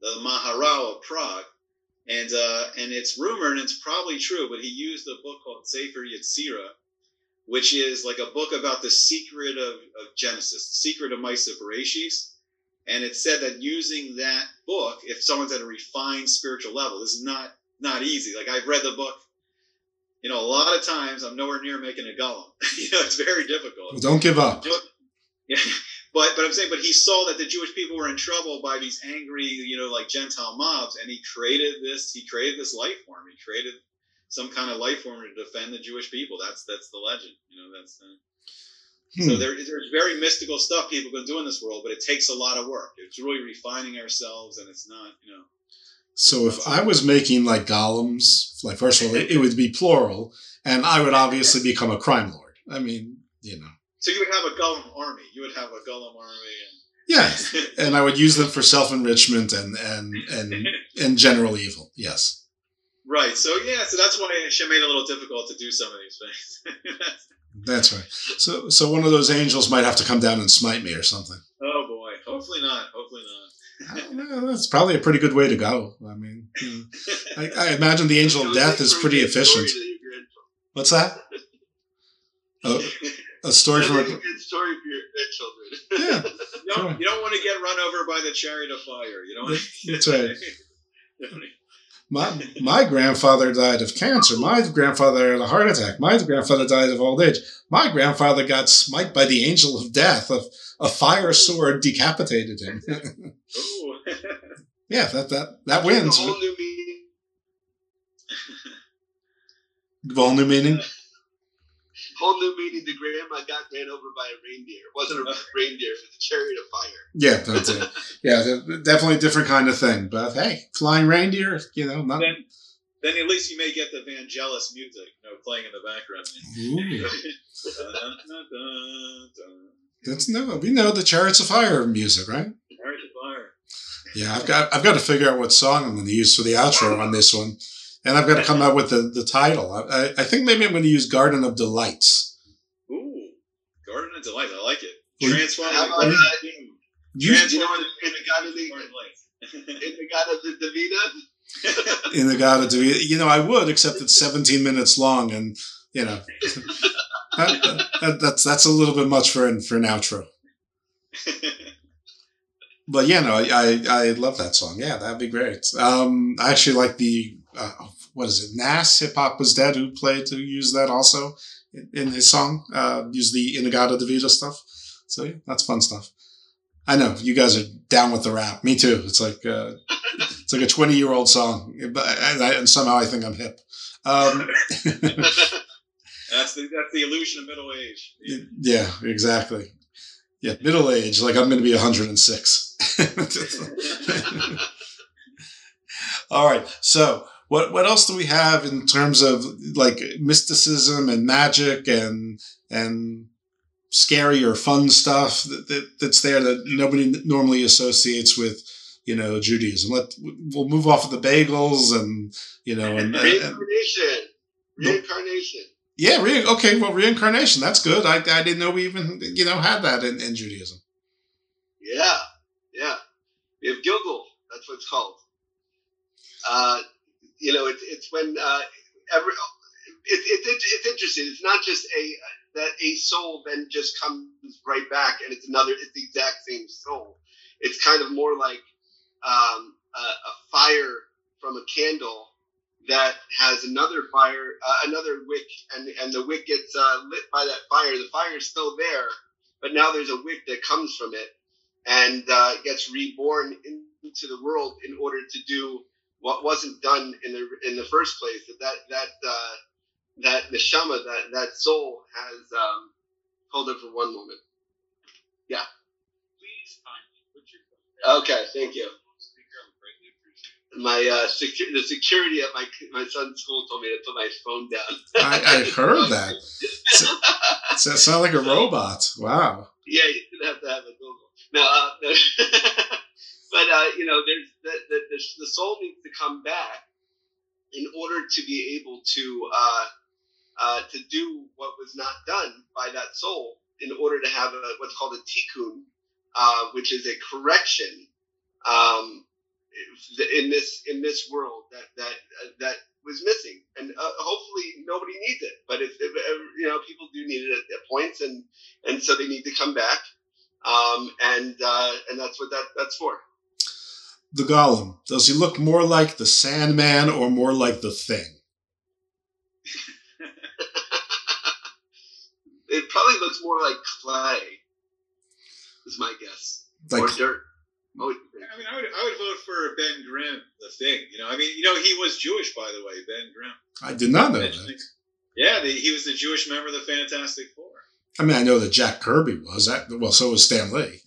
the Maharal of Prague, and uh, and it's rumored and it's probably true, but he used a book called Sefer Yetzirah, which is like a book about the secret of, of Genesis, the secret of Maisa Bereishis. And it said that using that book, if someone's at a refined spiritual level, this is not not easy. Like I've read the book, you know, a lot of times I'm nowhere near making a golem. *laughs* you know, it's very difficult. Don't give up. Yeah, but but I'm saying, but he saw that the Jewish people were in trouble by these angry, you know, like Gentile mobs, and he created this. He created this life form. He created some kind of life form to defend the Jewish people. That's that's the legend. You know, that's. Hmm. So there, there's very mystical stuff people can do in this world, but it takes a lot of work. It's really refining ourselves, and it's not, you know. So if I was making like golems, like first of all, it, it would be plural, and I would obviously become a crime lord. I mean, you know. So you would have a golem army. You would have a golem army, and yes, *laughs* and I would use them for self enrichment and and and *laughs* and general evil. Yes. Right. So yeah. So that's why it made it a little difficult to do some of these things. *laughs* That's right. So, so one of those angels might have to come down and smite me or something. Oh boy! Hopefully not. Hopefully not. that's probably a pretty good way to go. I mean, you know, I, I, imagine the angel of death is pretty efficient. What's that? Oh, a story for a good story for your children. Yeah, *laughs* you don't, you don't want to get run over by the chariot of fire. You know. *laughs* That's right. *laughs* My, my grandfather died of cancer. My grandfather had a heart attack. My grandfather died of old age. My grandfather got smite by the angel of death. A, a fire sword decapitated him. yeah, that that that wins. Whole new meaning. Whole new meaning whole new meaning. to grandma got ran over by a reindeer. It wasn't a *laughs* reindeer; it was a chariot of fire. Yeah, that's it. Yeah, definitely a different kind of thing. But hey, flying reindeer, you know, not. Then, then at least you may get the Vangelis music, you know, playing in the background. *laughs* That's no, we know the Chariots of Fire music, right? Chariots of Fire. Yeah, I've got I've got to figure out what song I'm going to use for the outro on this one and I've got to come up with the, the title. I, I think maybe I'm going to use Garden of Delights. Ooh, Garden of Delights. I like it. Transform. How about that? Transform in the God of the In-A-Gadda-Da-Vida. in the God of Davida, you know, I would, except it's 17 minutes long, and you know, *laughs* that, that, that's that's a little bit much for an for an outro. But yeah, no, I, I love that song. Yeah, that'd be great. Um, I actually like the uh, what is it? Nas Hip Hop was dead who played to use that also in his song. Uh, use the In-A-Gadda-Da-Vida stuff. So yeah, that's fun stuff. I know you guys are down with the rap. Me too. It's like uh, it's like a twenty year old song, but and, I, and, somehow I think I'm hip. Um, *laughs* *laughs* that's the that's the illusion of middle age. Yeah, yeah exactly. Yeah, middle age. Like I'm going to be 106. *laughs* All right. So what what else do we have in terms of like mysticism and magic and and scary or fun stuff that, that that's there that nobody normally associates with you know Judaism. Let we'll move off of the bagels and you know and reincarnation, and, reincarnation. Yeah, re- okay. Well, reincarnation. That's good. I, I didn't know we even you know had that in, in Judaism. Yeah, yeah. We have Gilgul. That's what it's called. Uh, you know, it's it's when uh, every it, it, it, it's interesting. It's not just a that a soul then just comes right back and it's another. It's the exact same soul. It's kind of more like um, a, a, fire from a candle that has another fire, uh, another wick, and and the wick gets uh, lit by that fire. The fire is still there, but now there's a wick that comes from it and uh, gets reborn into the world in order to do what wasn't done in the in the first place. That that that uh, that neshama, that that soul has. Um, hold it for one moment. Yeah. Please find Okay, thank you. My uh, secu- the security at my my son's school told me to put my phone down. I, I heard *laughs* that. It sounds like a robot. Wow. Yeah, you should have to have a Google. No, uh, no. *laughs* but uh, you know, there's the, the, the, the soul needs to come back in order to be able to uh, uh, to do what was not done by that soul in order to have a, what's called a tikkun, uh, which is a correction um, in this in this world that that uh, that was missing, and uh, hopefully nobody needs it. But if, if, you know people do need it at, at, points, and and so they need to come back, um, and uh, and that's what that that's for. The golem does he look more like the Sandman or more like the Thing? *laughs* it probably looks more like clay. Is my guess. Like or dirt. I mean, I would, I would vote for Ben Grimm, the thing. You know, I mean, you know, he was Jewish, by the way, Ben Grimm. I did not know that. Yeah, the, he was the Jewish member of the Fantastic Four. I mean, I know that Jack Kirby was. That well, so was Stan Lee.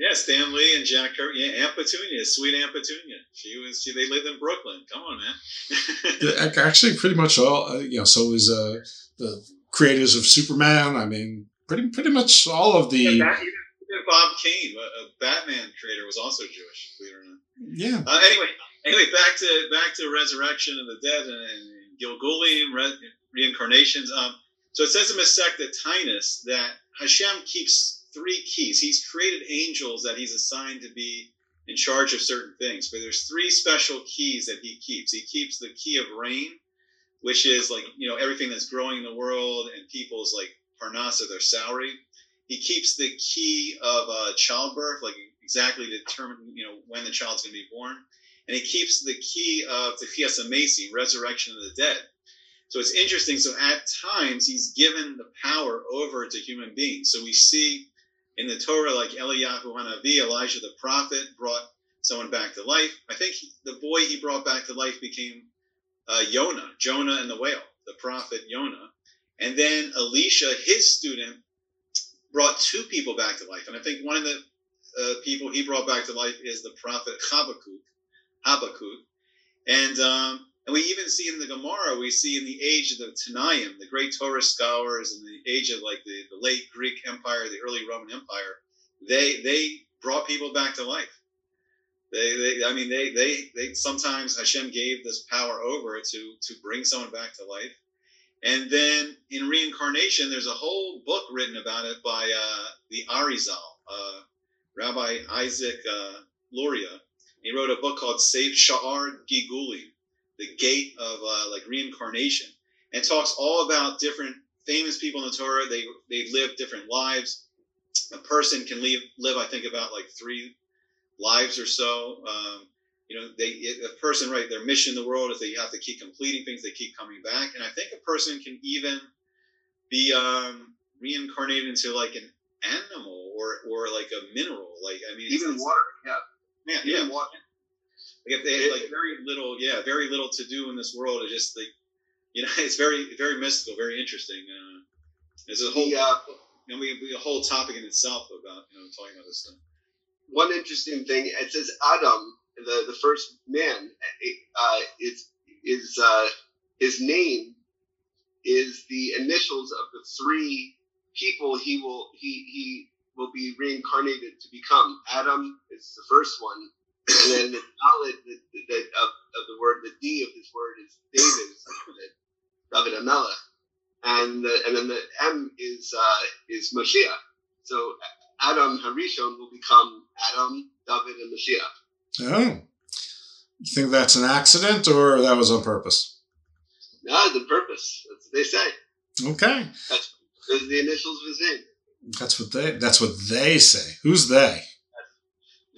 Yeah, Stan Lee and Jack Kirby. Yeah, Aunt Petunia, sweet Aunt Petunia. She was. She, they lived in Brooklyn. Come on, man. *laughs* Actually, pretty much all. Uh, you know, so was uh, the creators of Superman. I mean, pretty pretty much all of the. Yeah, even Bob Kane, a, Batman creator, was also Jewish. Believe it or not. Yeah. Uh, anyway, anyway, back to back to resurrection of the dead and, and Gilgulim, re, reincarnations. Um, so it says in Masechet Taanis that Hashem keeps three keys. He's created angels that he's assigned to be in charge of certain things. But there's three special keys that he keeps. He keeps the key of rain, which is like you know everything that's growing in the world and people's like parnasa, their salary. He keeps the key of uh, childbirth, like exactly determine you know when the child's going to be born, and he keeps the key of the Chias Hamesi, resurrection of the dead. So it's interesting. So at times he's given the power over to human beings. So we see in the Torah, like Eliyahu Hanavi, Elijah the prophet brought someone back to life. I think he, the boy he brought back to life became uh, Jonah, Jonah and the whale, the prophet Jonah. And then Elisha, his student, brought two people back to life. And I think one of the uh, people he brought back to life is the prophet Habakkuk. Habakkuk. And, um, and we even see in the Gemara, we see in the age of the Tanaim, the great Torah scholars, and the age of like the, the late Greek Empire, the early Roman Empire, they they brought people back to life. They, they I mean, they, they, they sometimes Hashem gave this power over to to bring someone back to life. And then in reincarnation, there's a whole book written about it by uh, the Arizal, uh, Rabbi Isaac uh, Luria. He wrote a book called Seif Sha'ar Gilgulim, the gate of uh, like reincarnation, and talks all about different famous people in the Torah. They they live different lives. A person can live live I think about like three lives or so. Um, you know, they a person, right? Their mission in the world is they have to keep completing things. They keep coming back, and I think a person can even be um, reincarnated into like an animal or or like a mineral. Like I mean, even it's, water. Yeah. Yeah. Even yeah. Water. Like if they had like very little, yeah, very little to do in this world. It's just like, you know, *laughs* it's very very mystical, very interesting. Uh, there's a whole, the, uh, you know, we, we, a whole topic in itself about you know talking about this stuff. One interesting thing, it says Adam the the first man, uh, it's is uh, his name is the initials of the three people he will he he will be reincarnated to become. Adam is the first one, and then the knowledge that of, of the word, the D of this word is David, David Amelech, and the, and then the M is uh, is Mashiach. So Adam Harishon will become Adam, David, and Mashiach. Oh. You think that's an accident or that was on purpose? No, it's on purpose. That's what they say. Okay. That's those the initials of his name. That's what they that's what they say. Who's they?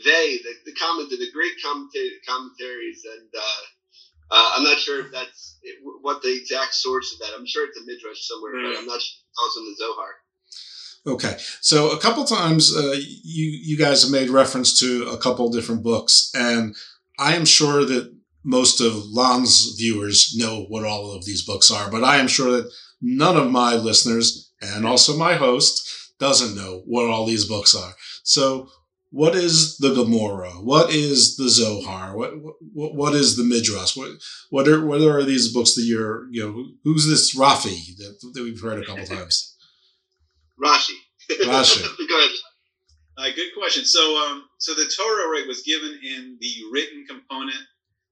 They, the, the commented, the great commentaries, and uh, uh, I'm not sure if that's it, what the exact source of that. I'm sure it's a midrash somewhere, mm. but I'm not sure it's also in the Zohar. Okay, so a couple times uh, you you guys have made reference to a couple different books, and I am sure that most of Lon's viewers know what all of these books are, but I am sure that none of my listeners and also my host doesn't know what all these books are. So, what is the Gemara? What is the Zohar? What what, what is the Midrash? What what are what are these books that you're you know who's this Rafi that, that we've heard a couple times? *laughs* Rashi. Rashi. *laughs* Go ahead. Uh, good question. So, um, so the Torah right was given in the written component,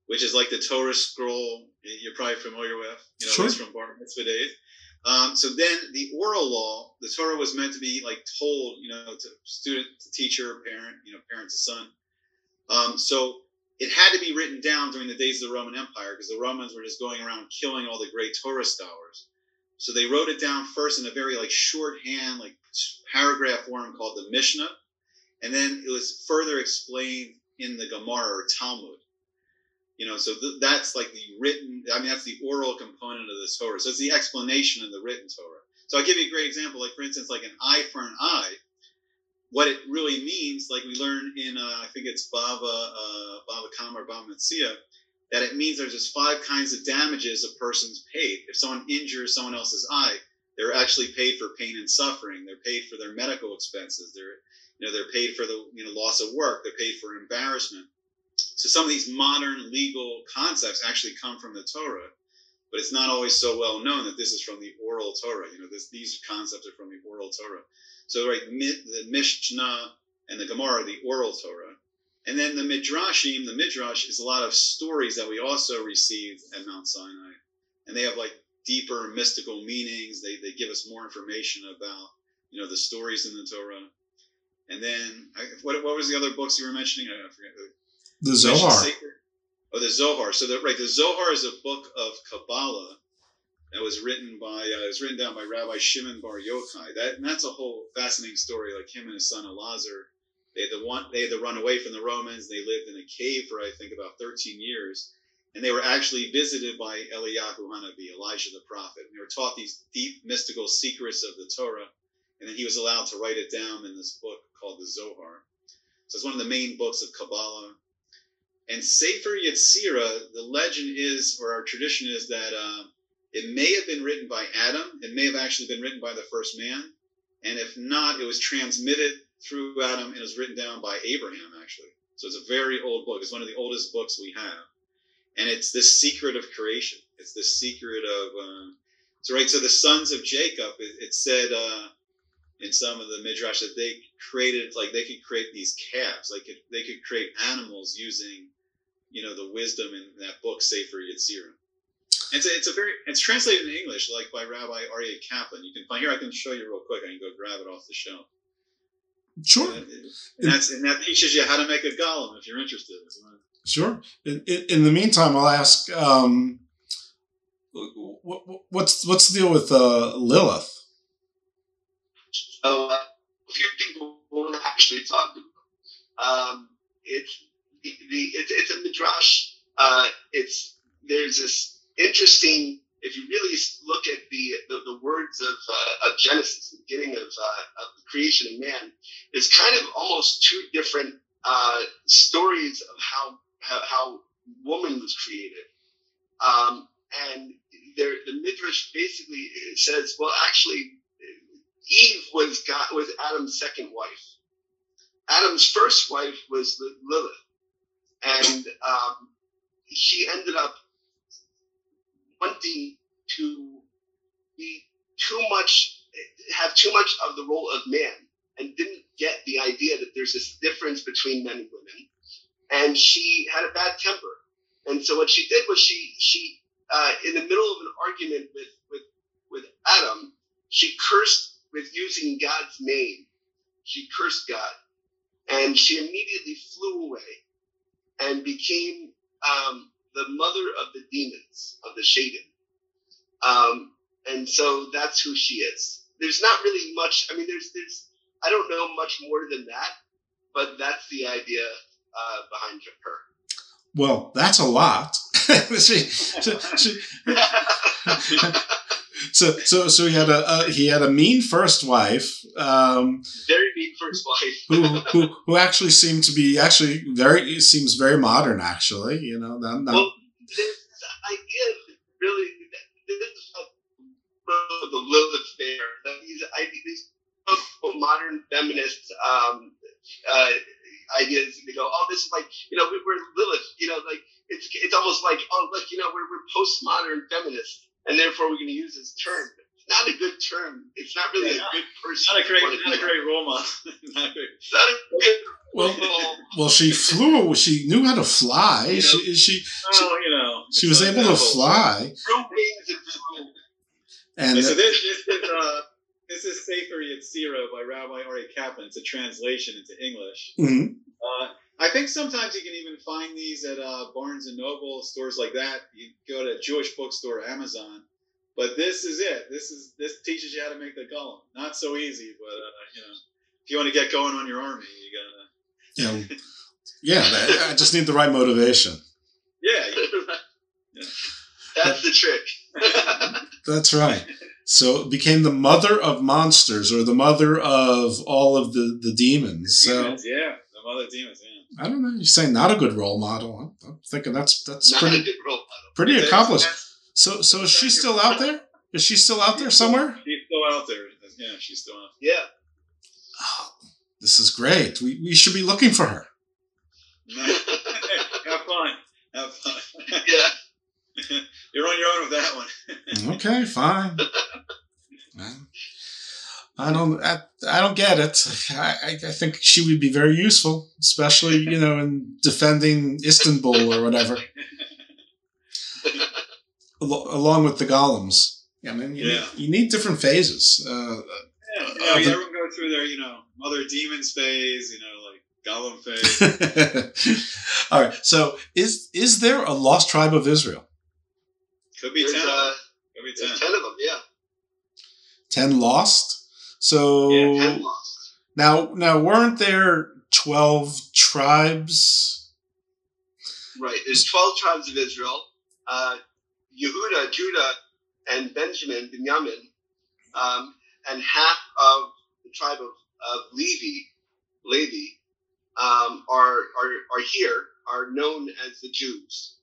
which is like the Torah scroll. You're probably familiar with, you know, Sure. it's from Bar Mitzvah days. Um, so then the oral law, the Torah was meant to be like told, you know, to student, to teacher, parent, you know, parent to son. Um, so it had to be written down during the days of the Roman Empire because the Romans were just going around killing all the great Torah scholars. So they wrote it down first in a very like shorthand, like paragraph form called the Mishnah, and then it was further explained in the Gemara or Talmud. You know, so th- that's like the written. I mean, that's the oral component of the Torah. So it's the explanation in the written Torah. So I'll give you a great example. Like for instance, like an eye for an eye. What it really means, like we learn in, uh, I think it's Bava uh, Bava Kama or Bava Metzia, that it means there's just five kinds of damages a person's paid. If someone injures someone else's eye, they're actually paid for pain and suffering. They're paid for their medical expenses. They're you know they're paid for the you know loss of work. They're paid for embarrassment. So some of these modern legal concepts actually come from the Torah, but it's not always so well known that this is from the oral Torah. You know, this, these concepts are from the oral Torah. So right, the Mishnah and the Gemara, the oral Torah, and then the Midrashim. The Midrash is a lot of stories that we also receive at Mount Sinai, and they have like deeper mystical meanings. They they give us more information about you know the stories in the Torah. And then what what was the other books you were mentioning? I forget. The Zohar. Sacred- Oh, the Zohar. So the right, the Zohar is a book of Kabbalah that was written by uh, it was written down by Rabbi Shimon Bar Yochai. That and that's a whole fascinating story. Like him and his son Elazar, they had the one they had to run away from the Romans. They lived in a cave for I think about 13 years, and they were actually visited by Eliyahu Hanavi, Elijah the prophet. And they were taught these deep mystical secrets of the Torah, and then he was allowed to write it down in this book called the Zohar. So it's one of the main books of Kabbalah. And Sefer Yetzirah, the legend is, or our tradition is that uh, it may have been written by Adam. It may have actually been written by the first man. And if not, it was transmitted through Adam and was written down by Abraham, actually. So it's a very old book. It's one of the oldest books we have. And it's this secret of creation. It's this secret of. Uh, so, right, so the sons of Jacob, it, it said uh, in some of the Midrash that they created, like, they could create these calves. Like, they could create animals using you know the wisdom in that book Sefer Yetzirah. It's a, it's a very it's translated in English like by Rabbi Aryeh Kaplan. You can find here. I can show you real quick. I can go grab it off the shelf. Sure. And that's and that teaches you how to make a golem if you're interested. Sure. In, in, in the meantime, I'll ask, um, what, what's what's the deal with uh, Lilith? So uh, a few people won't actually talk about. Um, it's the, it's, it's a midrash. Uh, it's there's this interesting. If you really look at the the, the words of uh, of Genesis, the beginning of uh, of the creation of man, is kind of almost two different uh, stories of how how, how woman was created. Um, and there, the midrash basically says, well, actually, Eve was God, was Adam's second wife. Adam's first wife was Lilith, and um, she ended up wanting to be too much, have too much of the role of man, and didn't get the idea that there's this difference between men and women. And she had a bad temper, and so what she did was she she uh, in the middle of an argument with with with Adam, she cursed with using God's name. She cursed God, and she immediately flew away and became um, the mother of the demons of the Shaden. Um, and so that's who she is. There's not really much. I mean, there's there's I don't know much more than that, but that's the idea uh, behind her. Well, that's a lot. she, she, she, so, so, so he had a uh, he had a mean first wife, um, Very mean first wife. who, who who actually seemed to be actually very seems very modern. Actually, you know, not, not, well, this idea really this is the Lilith fair. These these modern feminists, um, uh, ideas. And they go, oh, this is like, you know, we, we're Lilith. You know, like it's it's almost like, oh, look, you know, we're we're postmodern feminists, and therefore we're going to use this term. It's not a good term. It's not really Yeah, a good person. Not a great, to not a great role model. *laughs* not a great. It's not a good Well, well, she flew. She knew how to fly. She, she, Oh, you know. she was able to fly. Wings and. And Okay, so this, this is uh, this is Sefer Yetzirah by Rabbi Ari Kaplan. It's a translation into English. Mhm. Uh, I think sometimes you can even find these at uh, Barnes and Noble stores like that. You go to Jewish bookstore, Amazon. But this is it. This is this teaches you how to make the golem. Not so easy, but uh, you know, if you want to get going on your army, you gotta. know, yeah, *laughs* I just need the right motivation. Yeah. you- *laughs* That's the trick. *laughs* That's right. So it became the mother of monsters or the mother of all of the, the demons. So demons, yeah, the mother demons. Yeah. I don't know. You're saying not a good role model. I'm, I'm thinking that's that's Not a pretty good role model. pretty That's- accomplished. that's- So so is she still out there? Is she still out there somewhere? She's still out there. Yeah, she's still out. Yeah. Oh, this is great. We we should be looking for her. *laughs* Have fun. Have fun. Yeah. *laughs* You're on your own with that one. *laughs* Okay, fine. I don't. I, I don't get it. I, I I think she would be very useful, especially you know in defending Istanbul or whatever, Al- along with the golems. I mean, you, Yeah. need, you need different phases. Uh, Yeah, Uh, you know, the- everyone go through their, you know, mother demons phase, you know, like golem phase. *laughs* all right. So, is is there a lost tribe of Israel? Could be There's, ten. uh, Could be ten. ten of them. Yeah. Ten lost. So Yeah, now now weren't there twelve tribes? Right. There's 12 tribes of Israel. Uh, Yehuda, Judah, and Benjamin, Binyamin, um, and half of the tribe of, of Levi, Levi, um, are, are, are here, are known as the Jews.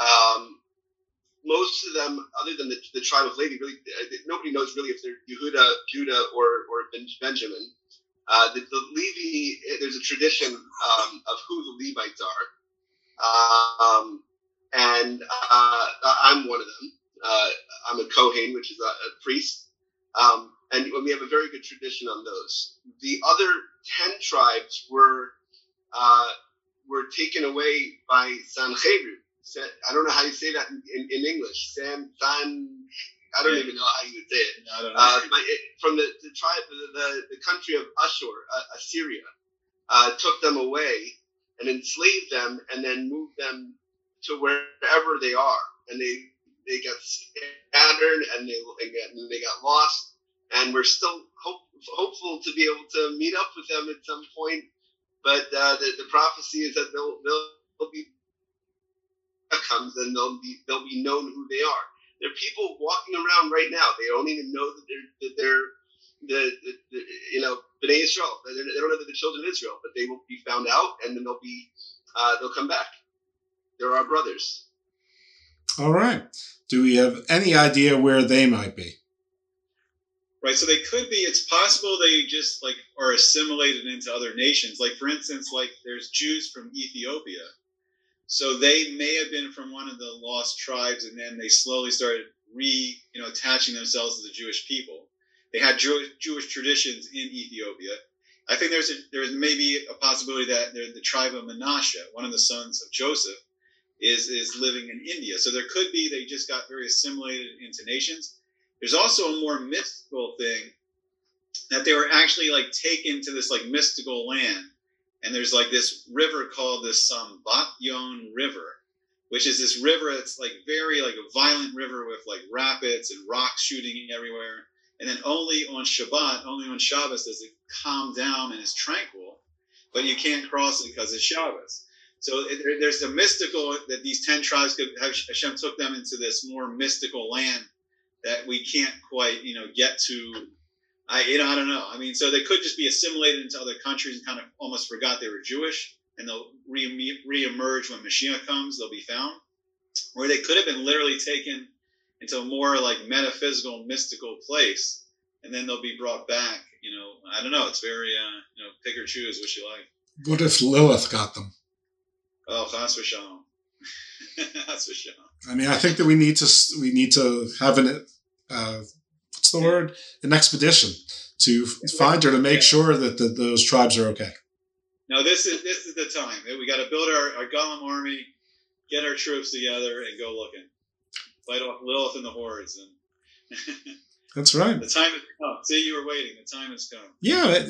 Um, most of them, other than the, the tribe of Levi, really, uh, nobody knows really if they're Yehuda, Judah, or, or Benjamin. Uh, the, the Levi, there's a tradition um, of who the Levites are. Um, and uh, I'm one of them. Uh, I'm a Kohen, which is a, a priest. Um, and we have a very good tradition on those. The other 10 tribes were uh, were taken away by Sanherib. I don't know how you say that in, in, in English. Sam San, I don't Yeah. even know how you would say it. I don't know. Uh, it, from the, the tribe, the, the, the country of Ashur, uh, Assyria, uh, took them away and enslaved them, and then moved them to wherever they are, and they they got scattered and they they got, and they got lost, and we're still hope, hopeful to be able to meet up with them at some point. But uh, the, the prophecy is that they'll they'll, they'll be comes and they'll be they'll be known who they are. There are people walking around right now. They don't even know that they're that they're the, the, the you know Bnei Israel. They they don't know that they're children of Israel, but they will be found out, and then they'll be uh, they'll come back. They're our brothers. All right. Do we have any idea where they might be? Right, so they could be. It's possible they just like are assimilated into other nations. Like for instance, like there's Jews from Ethiopia, so they may have been from one of the lost tribes, and then they slowly started re, you know, attaching themselves to the Jewish people. They had Jewish, Jewish traditions in Ethiopia. I think there's a, there's maybe a possibility that the tribe of Manasseh, one of the sons of Joseph, is is living in India. So there could be they just got very assimilated into nations. There's also a more mystical thing that they were actually like taken to this like mystical land, and there's like this river called the Sambatyon River, which is this river that's like very like a violent river with like rapids and rocks shooting everywhere. And then only on Shabbat, only on Shabbos does it calm down and is tranquil, but you can't cross it because it's Shabbos. So there's a mystical that these ten tribes could have Hashem took them into this more mystical land that we can't quite you know get to. I you know I don't know. I mean, so they could just be assimilated into other countries and kind of almost forgot they were Jewish, and they'll re reemerge when Mashiach comes. They'll be found, or they could have been literally taken into a more like metaphysical, mystical place, and then they'll be brought back. You know, I don't know. It's very uh, you know pick or choose what you like. What if Lilith got them? Oh, sure. *laughs* that's for sure. I mean, I think that we need to we need to have an uh, what's the word an expedition to find her to make sure that the, those tribes are okay. No, this is this is the time. We got to build our, our golem army, get our troops together, and go looking. Fight off Lilith and the hordes. And *laughs* That's right. The time has come. See, you were waiting. The time has come. Yeah,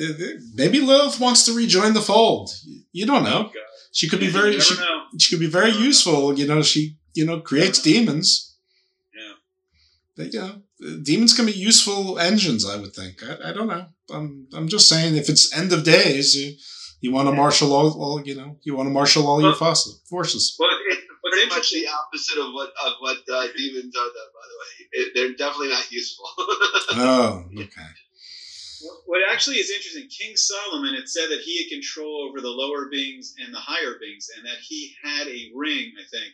maybe Lilith wants to rejoin the fold. You don't know. Oh, she could be very she, she, could be very useful. You know, she you know creates demons. Yeah. But, you know, demons can be useful engines. I would think. I, I don't know. I'm I'm just saying if it's end of days. You, you want to marshal all, all, you know. You want to marshal all well, your forces. Well, it's pretty much the opposite of what of what uh, demons are. Though, by the way, it, they're definitely not useful. *laughs* oh, okay. What actually is interesting, King Solomon had said that he had control over the lower beings and the higher beings, and that he had a ring, I think,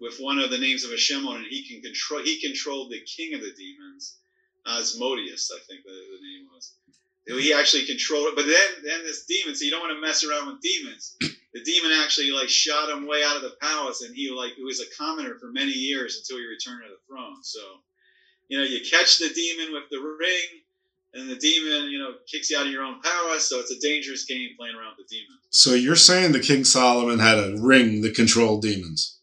with one of the names of Hashem on it. He can control. He controlled the king of the demons, Asmodeus, I think the, the name was. He actually controlled it, but then then this demon. So you don't want to mess around with demons. The demon actually like shot him way out of the palace, and he like it was a commoner for many years until he returned to the throne. So, you know, you catch the demon with the ring, and the demon, you know, kicks you out of your own palace. So it's a dangerous game playing around with the demon. So you're saying the King Solomon had a ring that controlled demons?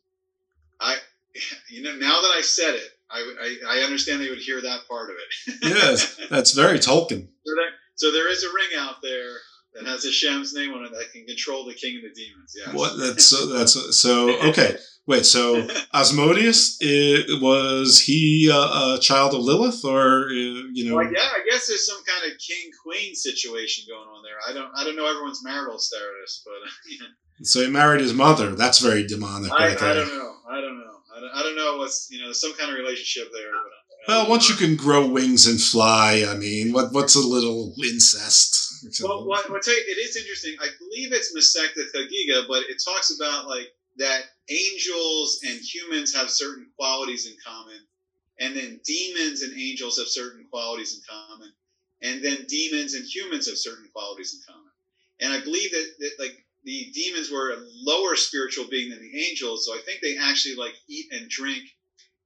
I, *laughs* you know, now that I said it, I, I, I understand they would hear that part of it. *laughs* yes, that's very Tolkien. *laughs* So there, so there is a ring out there that has Hashem's name on it that can control the king of the demons. Yeah. What? That's so. That's so. Okay. Wait. So Asmodeus it, was he a, a, child of Lilith, or uh, you know? Well, yeah, I guess there's some kind of king queen situation going on there. I don't. I don't know everyone's marital status, but. Yeah. So he married his mother. That's very demonic, I, right there. I don't know. I don't know. I don't, I don't know what's you know some kind of relationship there. But, well, once you can grow wings and fly, I mean, what what's a little incest? Well, I'll it is interesting. I believe it's Masechta Chagiga, but it talks about like that angels and humans have certain qualities in common, and then demons and angels have certain qualities in common, and then demons and humans have certain qualities in common. And I believe that, that like the demons were a lower spiritual being than the angels, so I think they actually like eat and drink,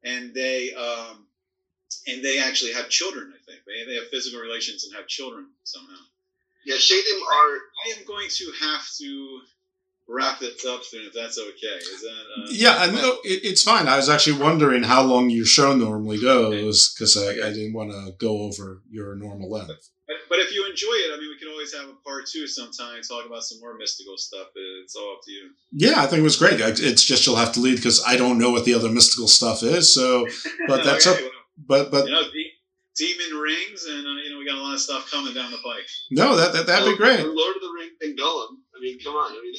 and they um, and they actually have children. I think they they have physical relations and have children somehow. Yeah, Shadim are. I am going to have to wrap this up soon if that's okay. Is that? Uh, yeah, I know it, it's fine. I was actually wondering how long your show normally goes because I, I didn't want to go over your normal length. But, but if you enjoy it, I mean, we can always have a part two sometime, talk about some more mystical stuff. It's all up to you. Yeah, I think it was great. It's just you'll have to lead because I don't know what the other mystical stuff is. So, *laughs* but that's okay, up. Well, but but you know, demon rings, and uh, you know we got a lot of stuff coming down the pike. No, that, that that'd be great. Lord of the Rings and Gollum. I mean, come on. I mean,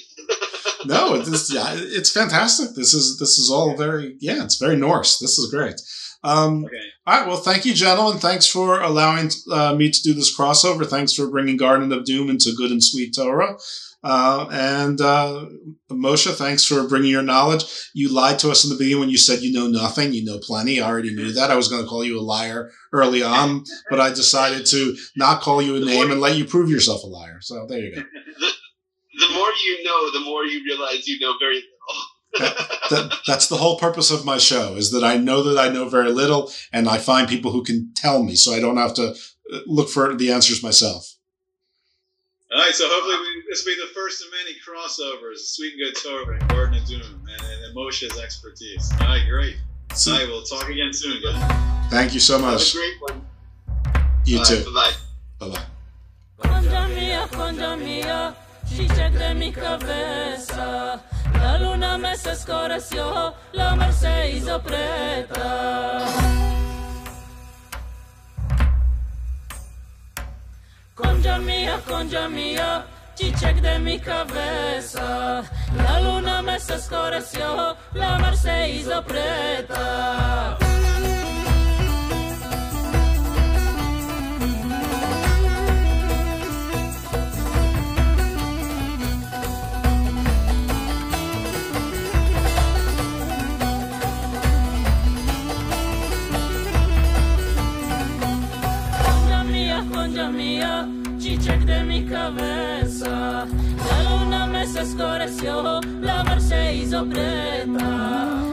*laughs* no, it's yeah, it's fantastic. This is this is all very yeah, it's very Norse. This is great. Um, okay. All right. Well, thank you, gentlemen. Thanks for allowing uh, me to do this crossover. Thanks for bringing Garden of Doom into Good and Sweet Torah. Uh, and uh, Moshe, thanks for bringing your knowledge. You lied to us in the beginning when you said you know nothing. You know plenty. I already knew that. I was going to call you a liar early on, but I decided to not call you a name and let you prove yourself a liar. So there you go. *laughs* The, the more you know, the more you realize you know very little. *laughs* that, that, *laughs* that's the whole purpose of my show is that I know that I know very little and I find people who can tell me so I don't have to uh, look for the answers myself. All right, so hopefully we, this will be the first of many crossovers, Sweet and Good Torah and Garden of Doom, and, and Moshe's expertise. All right, great. So, All right, we'll talk again soon, guys. Thank you so much. Have a great one. You All too. Right, bye bye. Conja conja cicek de mi cabeça. La luna me se escureció, la mar se. Congia mia, congia mia, cicec de mi cabeza. La luna me se escureció, la mar se hizo. Mia, cicec de mi cabeza. La luna scorasio la Marseiso preta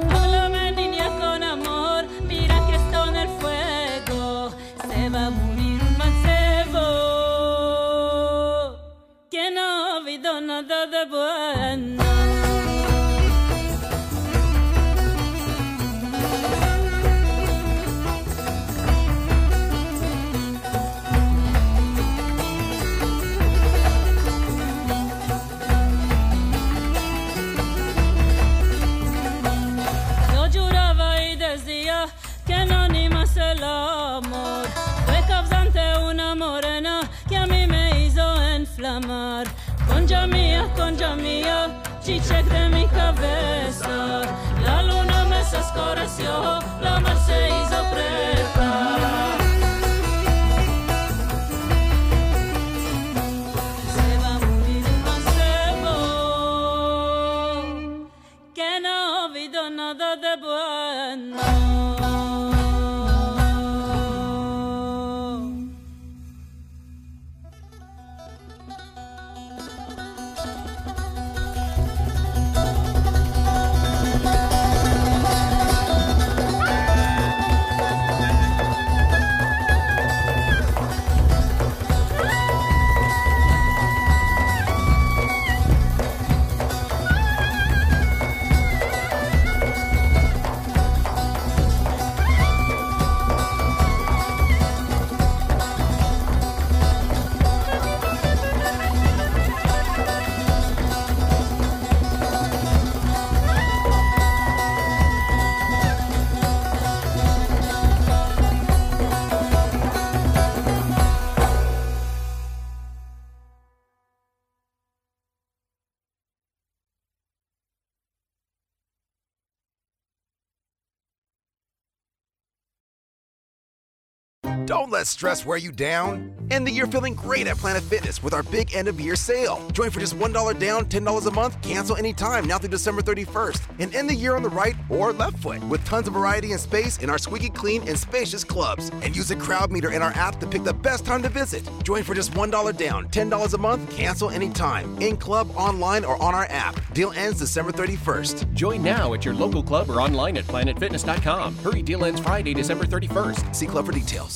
let stress wear you down. End the year feeling great at Planet Fitness with our big end of year sale. Join for just $1 down, $10 a month, cancel anytime now through December 31st. And end the year on the right or left foot with tons of variety and space in our squeaky clean and spacious clubs. And use the crowd meter in our app to pick the best time to visit. Join for just $1 down, $10 a month, cancel anytime. In club, online, or on our app. Deal ends December 31st. Join now at your local club or online at planetfitness.com. Hurry, deal ends Friday, December 31st. See club for details.